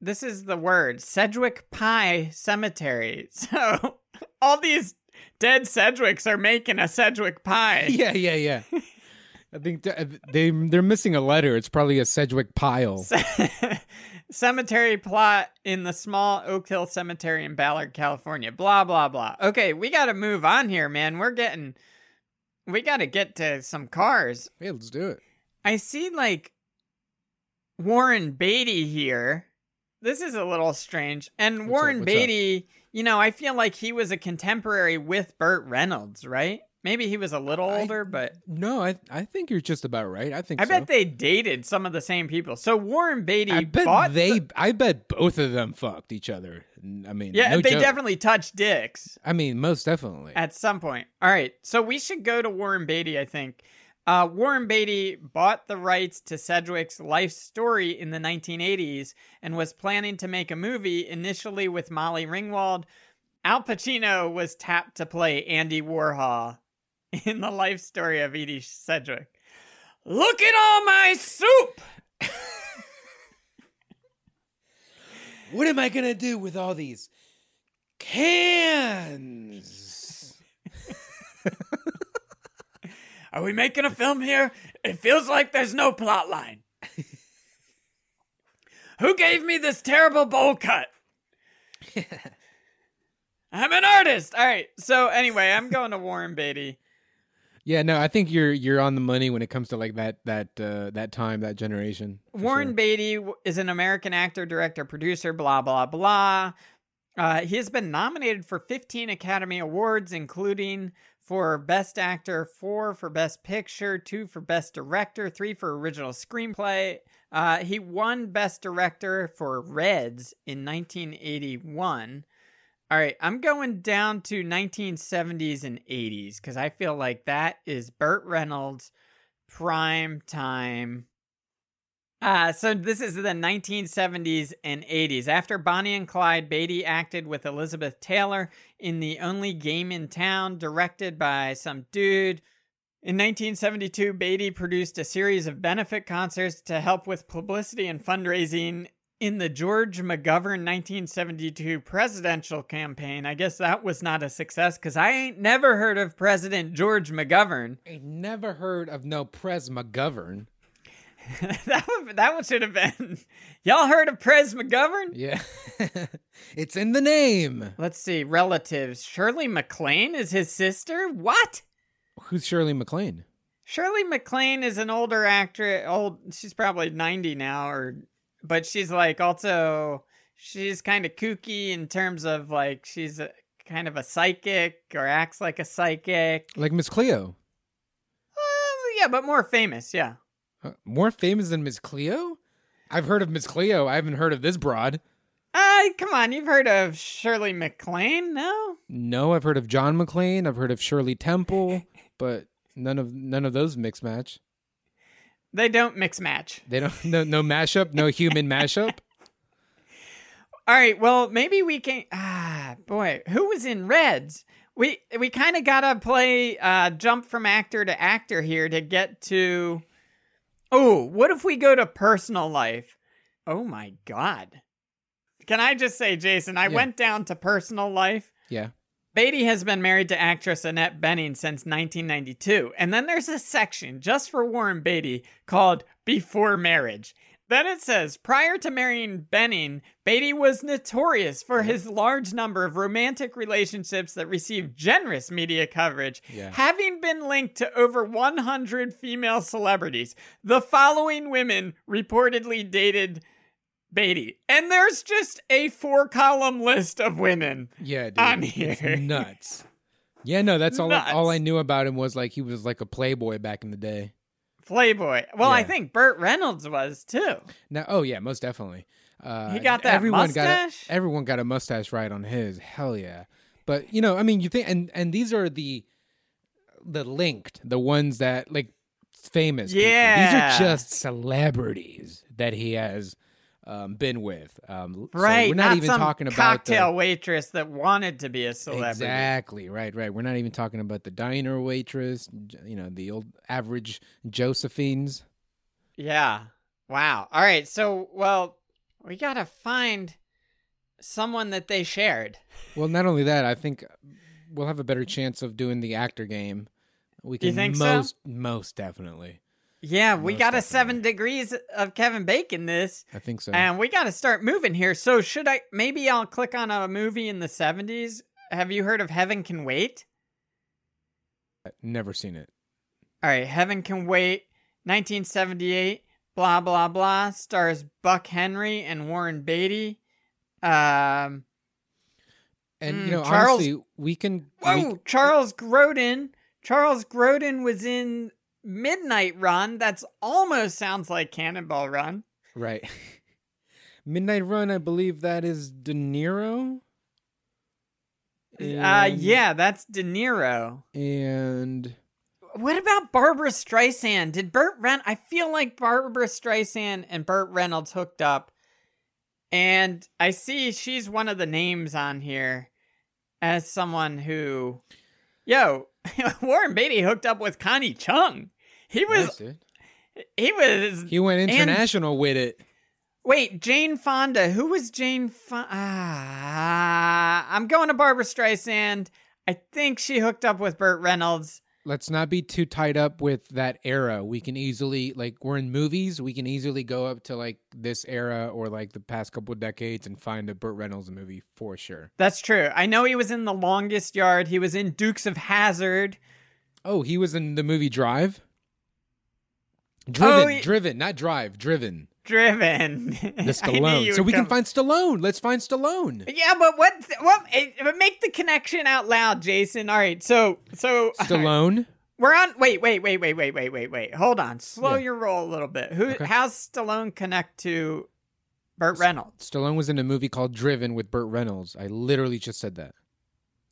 This is the word Sedgwick Pie Cemetery. So all these dead Sedgwicks are making a Sedgwick pie. yeah, yeah, yeah. I think th- they they're missing a letter. It's probably a Sedgwick pile. Cemetery plot in the small Oak Hill Cemetery in Ballard, California. Blah blah blah. Okay, we got to move on here, man. We're getting we got to get to some cars. Hey, let's do it. I see like Warren Beatty here. This is a little strange. And What's Warren up, what's up? Beatty, you know, I feel like he was a contemporary with Burt Reynolds, right? Maybe he was a little I- older, but No, I I think you're just about right. I think I so. bet they dated some of the same people. So Warren Beatty I bet they. the- I bet both of them fucked each other. I mean, yeah, no they joke. definitely touched dicks I mean, most definitely. at some point. All right, so we should go to Warren Beatty. I think uh, Warren Beatty bought the rights to Sedgwick's life story in the 1980s and was planning to make a movie initially with Molly Ringwald. Al Pacino was tapped to play Andy Warhol in the life story of Edie Sedgwick. Look at all my soup. what am I gonna do with all these cans? Are we making a film here? It feels like there's no plot line. Who gave me this terrible bowl cut? I'm an artist. All right. So anyway, I'm going to Warren Beatty. Yeah, no, I think you're you're on the money when it comes to like that that uh, that time that generation. Warren sure. Beatty is an American actor, director, producer, blah, blah, blah. Uh, he has been nominated for 15 Academy Awards, including for Best Actor, four for Best Picture, two for Best Director, three for Original Screenplay. Uh, he won Best Director for Reds in 1981. All right, I'm going down to 1970s and 80s because I feel like that is Burt Reynolds' prime time. Uh, so this is the 1970s and 80s. After Bonnie and Clyde, Beatty acted with Elizabeth Taylor in The Only Game in Town, directed by some dude. In 1972, Beatty produced a series of benefit concerts to help with publicity and fundraising in the George McGovern 1972 presidential campaign. I guess that was not a success because I ain't never heard of President George McGovern. I never heard of no Pres McGovern. that would, that one should have been. Y'all heard of Pres McGovern? Yeah, it's in the name. Let's see. Relatives. Shirley MacLaine is his sister? What? Who's Shirley MacLaine? Shirley MacLaine is an older actress. Old. She's probably 90 now, or but she's like also she's kind of kooky in terms of like she's a, kind of a psychic or acts like a psychic. Like Miss Cleo. Uh, yeah, but more famous. Yeah. Uh, more famous than Miss Cleo? I've heard of Miss Cleo. I haven't heard of this broad. Uh, come on. You've heard of Shirley MacLaine? No. No, I've heard of John McClane. I've heard of Shirley Temple, but none of none of those mix match. They don't mix match. They don't no no mashup, no human mashup. All right, well, maybe we can ah, boy, who was in Reds? We we kind of got to play uh jump from actor to actor here to get to Oh, what if we go to personal life? Oh my god. Can I just say, Jason, I Yeah. went down to personal life. Yeah. Beatty has been married to actress Annette Bening since 1992. And then there's a section just for Warren Beatty called Before Marriage. Then it says, prior to marrying Bening, Beatty was notorious for his large number of romantic relationships that received generous media coverage, Yeah. having been linked to over 100 female celebrities. The following women reportedly dated Beatty. And there's just a four column list of women. Yeah, dude. On It's nuts. Yeah, no, that's all Nuts. all I knew about him was like he was like a playboy back in the day. Playboy. Well, I think Burt Reynolds was too. Now, oh yeah, most definitely. Uh, He got that everyone Got a, everyone got a mustache right on his. Hell yeah. But you know, I mean, you think, and and these are the the linked, the ones that like famous. people. Yeah. these are just celebrities that he has um, been with. Um, so Right. we're not, even some talking about cocktail waitress that wanted to be a celebrity. Exactly. Right. Right. We're not even talking about the diner waitress. You know, the old average Josephines. Yeah. Wow. All right. So, well, we got to find someone that they shared. Well, not only that, I think we'll have a better chance of doing the actor game. We can You think so? most most definitely. Yeah, we got a seven degrees of Kevin Bacon this, I think so. and we got to start moving here. So should I? Maybe I'll click on a movie in the seventies. Have you heard of Heaven Can Wait? Never seen it. All right, Heaven Can Wait, 1978. Blah blah blah. Stars Buck Henry and Warren Beatty. Um. And Mm, you know, Charles- honestly, we can. Whoa, we, Charles Grodin. Charles Grodin was in Midnight Run. That's almost sounds like Cannonball Run. right. Midnight Run. I believe that is De Niro. Uh, yeah, that's De Niro. And What about Barbra Streisand? Did Burt Ren? I feel like Barbra Streisand and Burt Reynolds hooked up, and I see she's one of the names on here as someone who, yo, Warren Beatty hooked up with Connie Chung. He was, Nice, dude. he was. he went international with it. Wait, Jane Fonda. Who was Jane Fonda? Ah, I'm going to Barbra Streisand. I think she hooked up with Burt Reynolds. let's not be too tied up with that era. We can easily like we're in movies, we can easily go up to like this era or like the past couple of decades and find a Burt Reynolds movie for sure. That's true. I know he was in The Longest Yard. He was in Dukes of Hazzard. Oh, he was in the movie Drive. Driven, Oh, he- driven, not drive, driven. Driven. The Stallone. So we can find Stallone. Let's find Stallone. Yeah, but what? What? eh, Make the connection out loud, Jason. All right. So, so Stallone. we're on. Wait, wait, wait, wait, wait, wait, wait, wait. Hold on. Slow Yeah. your roll a little bit. Who? Okay. How's Stallone connect to Burt Reynolds? Stallone was in a movie called Driven with Burt Reynolds. I literally just said that.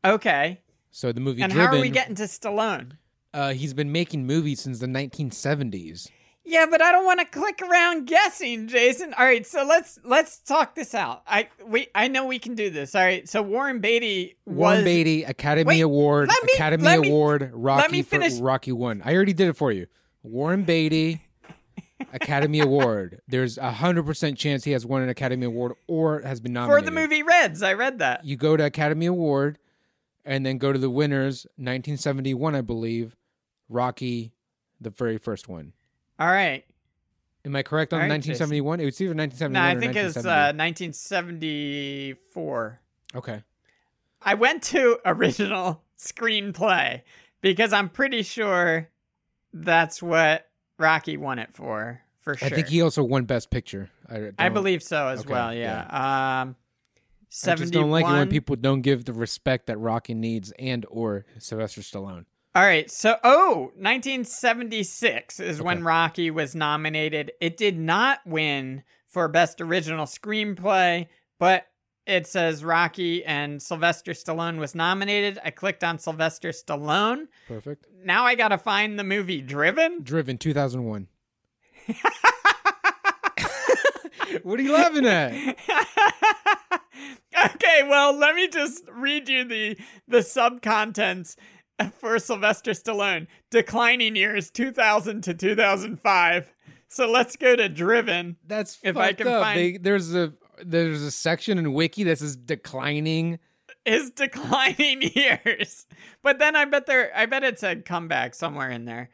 Okay. So the movie And Driven. how are we getting to Stallone? uh, he's been making movies since the 1970s. Yeah, but I don't want to click around guessing, Jason. All right, so let's let's talk this out. I we I know we can do this. All right, so Warren Beatty was Warren Beatty Academy Wait, Award, let me- Academy let me- Award, Rocky for. Rocky One. I already did it for you. Warren Beatty Academy Award. There's a hundred percent chance he has won an Academy Award or has been nominated for the movie Reds. I read that. You go to Academy Award, and then go to the winners. 1971, I believe. Rocky, the very first one. All right. Am I correct on right, 1971? It was either 1971 No, I think it's 1970. uh, 1974. okay. I went to original screenplay because I'm pretty sure that's what Rocky won it for. For sure. I think he also won Best Picture. I, I believe so as Okay, well. Yeah. Um, I just don't like it when people don't give the respect that Rocky needs and or Sylvester Stallone. All right. So, oh, 1976 is when Rocky was nominated. It did not win for Best Original Screenplay, but it says Rocky and Sylvester Stallone was nominated. I clicked on Sylvester Stallone. Perfect. Now I got to find the movie Driven. Driven 2001. what are you laughing at? okay, well, let me just read you the the subcontents for Sylvester Stallone. Declining years 2000 to 2005. So let's go to Driven. That's If I can up. find- They- there's a there's a section in Wiki that says declining. His declining years. But then I bet there I bet it said comeback somewhere in there.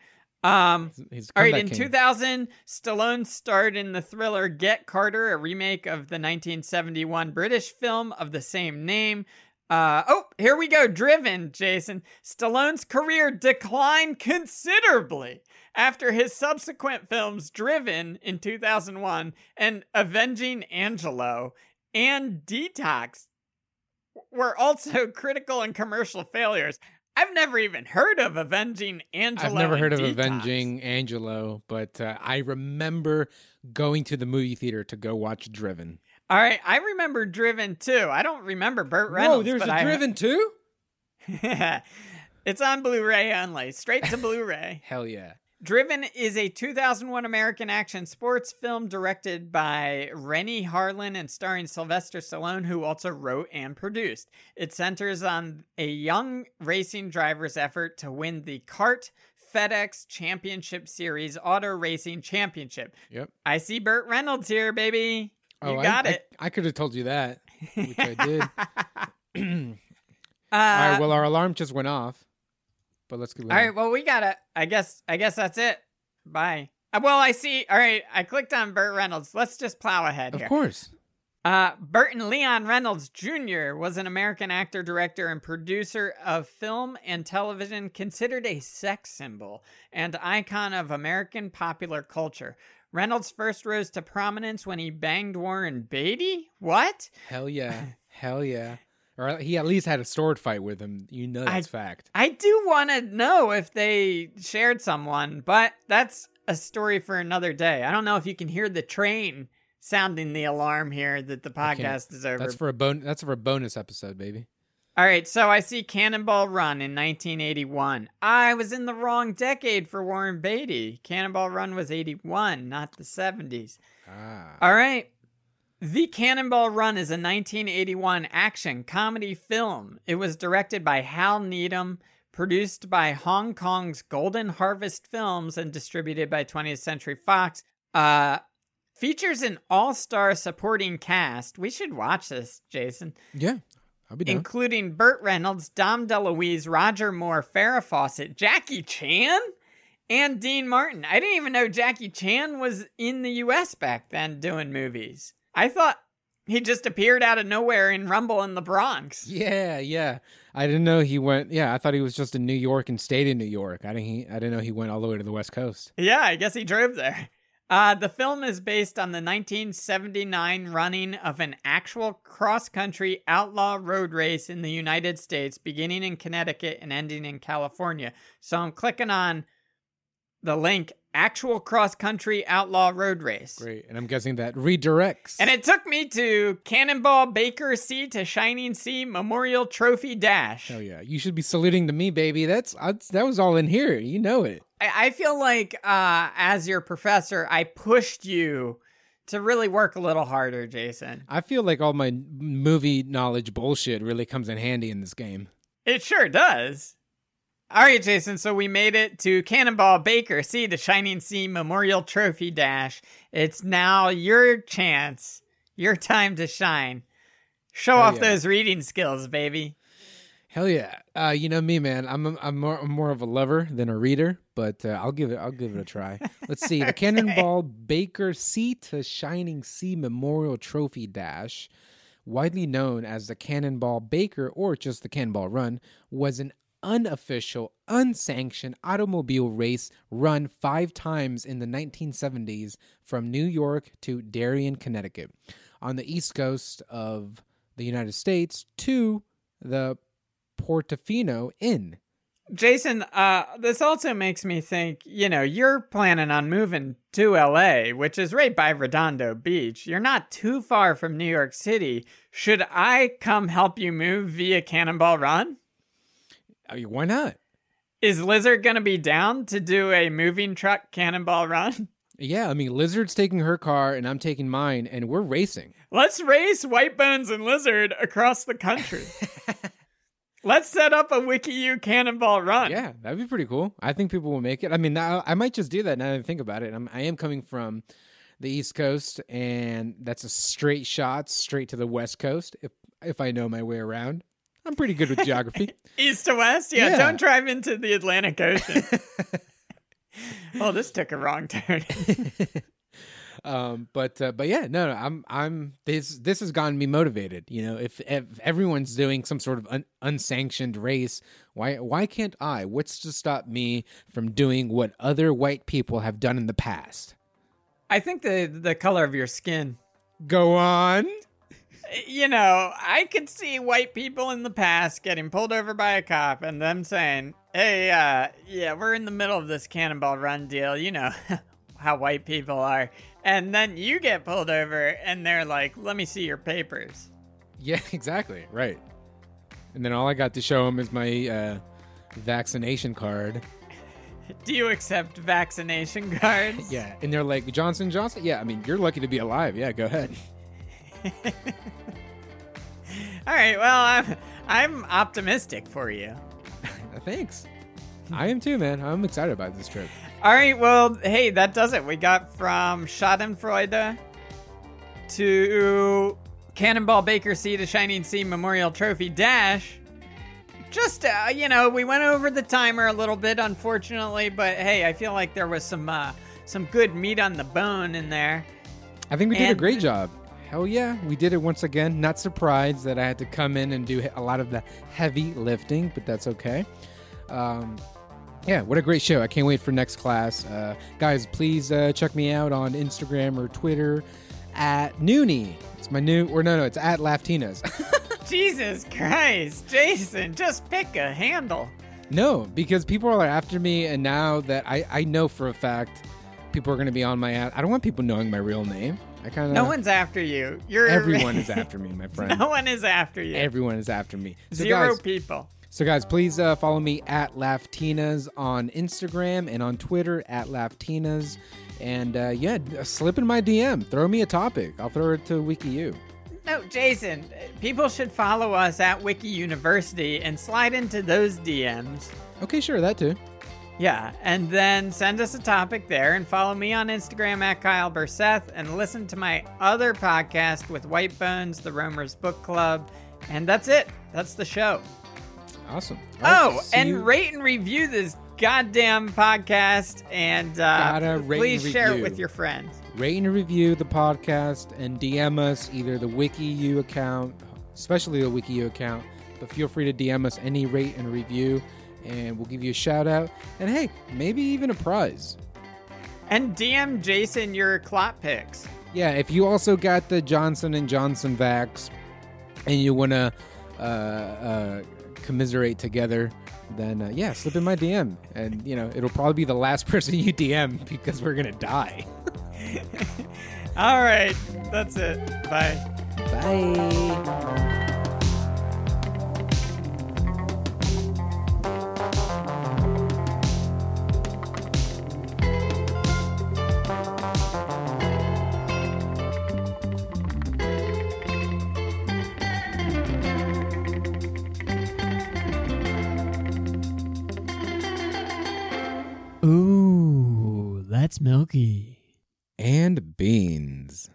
Um He's all right, in king. 2000, Stallone starred in the thriller Get Carter, a remake of the 1971 British film of the same name. Uh, oh, here we go. Driven, Jason. Stallone's career declined considerably after his subsequent films Driven in 2001 and Avenging Angelo and Detox were also critical and commercial failures. I've never even heard of Avenging Angelo. I've never heard of Detox. Avenging Angelo, but uh, I remember going to the movie theater to go watch Driven. All right, I remember Driven too. I don't remember Burt Reynolds. Whoa, there's a I- Driven too? it's on Blu-ray only, straight to Blu-ray. Hell yeah. Driven is a 2001 American action sports film directed by Renny Harlin and starring Sylvester Stallone, who also wrote and produced. It centers on a young racing driver's effort to win the CART FedEx Championship Series Auto Racing Championship. Yep. I see Burt Reynolds here, baby. You Oh, I- got I, it. I, could have told you that, which I did. Uh, All right, well, our alarm just went off, but let's go. all right, well, we gotta. I guess. I guess that's it. Bye. Uh, well, I see. All right, I clicked on Burt Reynolds. Let's just plow ahead Of here. course. Uh, Burton Leon Reynolds Jr. was an American actor, director, and producer of film and television, considered a sex symbol and icon of American popular culture. Reynolds first rose to prominence when he banged Warren Beatty. What? Hell yeah. Hell yeah. Or he at least had a sword fight with him. You know that's fact. I do want to know if they shared someone, but that's a story for another day. I don't know if you can hear the train sounding the alarm here that the podcast is over. That's for a bon- That's for a bonus episode, baby. All right, so I see Cannonball Run in 1981. I was in the wrong decade for Warren Beatty. Cannonball Run was 81, not the 70s. Ah. All right. The Cannonball Run is a 1981 action comedy film. It was directed by Hal Needham, produced by Hong Kong's Golden Harvest Films, and distributed by 20th Century Fox. Uh, features an all-star supporting cast. We should watch this, Jason Yeah. I'll be down. including Burt Reynolds, Dom DeLuise, Roger Moore, Farrah Fawcett, Jackie Chan, and Dean Martin. I didn't even know Jackie Chan was in the US back then doing movies. I thought he just appeared out of nowhere in Rumble in the Bronx. yeah, yeah. I didn't know he went. Yeah, I thought he was just in New York and stayed in New York. I didn't. He, I didn't know he went all the way to the West Coast. Yeah, I guess he drove there. Uh, the film is based on the 1979 running of an actual cross country outlaw road race in the United States, beginning in Connecticut and ending in California. So I'm clicking on the link actual cross country outlaw road race. Great, and I'm guessing that redirects. And it took me to Cannonball Baker Sea to Shining Sea Memorial Trophy Dash. Oh yeah, you should be saluting to me, baby. That's, that's that was all in here. You know it. I, feel like uh, as your professor, I pushed you to really work a little harder, Jason. I feel like all my movie knowledge bullshit really comes in handy in this game. It sure does. All right, Jason. So we made it to Cannonball Baker Sea to Shining Sea Memorial Trophy Dash. It's now your chance, your time to shine. Show Hell off yeah. those reading skills, baby. Hell yeah. Uh, you know me, man. I'm I'm more, I'm more of a lover than a reader, but uh, I'll give it I'll give it a try. Let's see. The Cannonball Baker Sea to Shining Sea Memorial Trophy Dash, widely known as the Cannonball Baker or just the Cannonball Run, was an unofficial, unsanctioned automobile race run five times in the 1970s from New York to Darien, Connecticut, on the east coast of the United States to the Portofino Inn. Jason, uh, this also makes me think, you know, you're planning on moving to LA, which is right by Redondo Beach. You're not too far from New York City. Should I come help you move via Cannonball Run? I mean, why not? Is Lizard gonna be down to do a moving truck Cannonball Run? Yeah, I mean, Lizard's taking her car and I'm taking mine, and we're racing. Let's race White Bones and Lizard across the country. Let's set up a Wiki WikiU Cannonball Run. Yeah, that'd be pretty cool. I think people will make it. I mean, now I might just do that now that I think about it. I'm, I am coming from the East Coast, and that's a straight shot straight to the West Coast. If if I know my way around, I'm pretty good with geography. East to west? Yeah, Yeah. don't drive into the Atlantic Ocean. oh, this took a wrong turn. um, but uh, but yeah, no, no, I'm I'm this this has gotten me motivated. You know, if if everyone's doing some sort of un, unsanctioned race, why why can't I? What's to stop me from doing what other white people have done in the past? I think the the color of your skin. Go on. You know, I could see white people in the past getting pulled over by a cop and them saying, "Hey, uh, yeah, we're in the middle of this cannonball run deal. You know how white people are." And then you get pulled over and they're like, "Let me see your papers." Yeah, exactly. Right. And then all I got to show them is my uh, vaccination card. Do you accept vaccination cards? Yeah, and they're like Johnson Johnson. Yeah, I mean you're lucky to be alive. Yeah, go ahead. All right. Well, I'm I'm optimistic for you. Thanks. I am too, man. I'm excited about this trip. All right. Well, hey, that does it. We got from Schadenfreude to Cannonball Baker Sea to Shining Sea Memorial Trophy Dash. just uh, you know, we went over the timer a little bit, unfortunately, but hey, I feel like there was some uh, some good meat on the bone in there. I think we did a great job. Hell yeah, we did it once again. Not surprised that I had to come in and do a lot of the heavy lifting, but that's okay. Um, yeah, what a great show. I can't wait for next class. Uh, guys, please uh, check me out on Instagram or Twitter at Noonie. It's my new, or no, no, it's at Laftinas. Jesus Christ, Jason, just pick a handle. no, because people are after me, and now that I, I know for a fact people are going to be on my ass. I don't want people knowing my real name. I kind of. No one's after you. You're Everyone is after me, my friend. No one is after you. Everyone is after me. So Zero guys, people. So, guys, please uh, follow me at Laftinas on Instagram and on Twitter at Laftinas. And uh, yeah, slip in my DM. Throw me a topic. I'll throw it to WikiU. No, Jason, people should follow us at Wiki University and slide into those DMs. Okay, sure, that too. Yeah, and then send us a topic there and follow me on Instagram at Kyle Burseth and listen to my other podcast with White Bones, the Roamers Book Club. And that's it. That's the show. Awesome. Right, Oh, and you- rate and review this goddamn podcast and uh, please and share it with your friends. rate and review the podcast and DM us either the WikiU account, especially the WikiU account, but feel free to DM us any rate and review, and we'll give you a shout out. And hey, maybe even a prize. And DM Jason your clot picks. Yeah, if you also got the Johnson and Johnson vax, and you want to uh, uh, commiserate together, then uh, yeah, slip in my DM, and you know it'll probably be the last person you DM because we're gonna die. All right, that's it. Bye. Bye. Milky. And beans.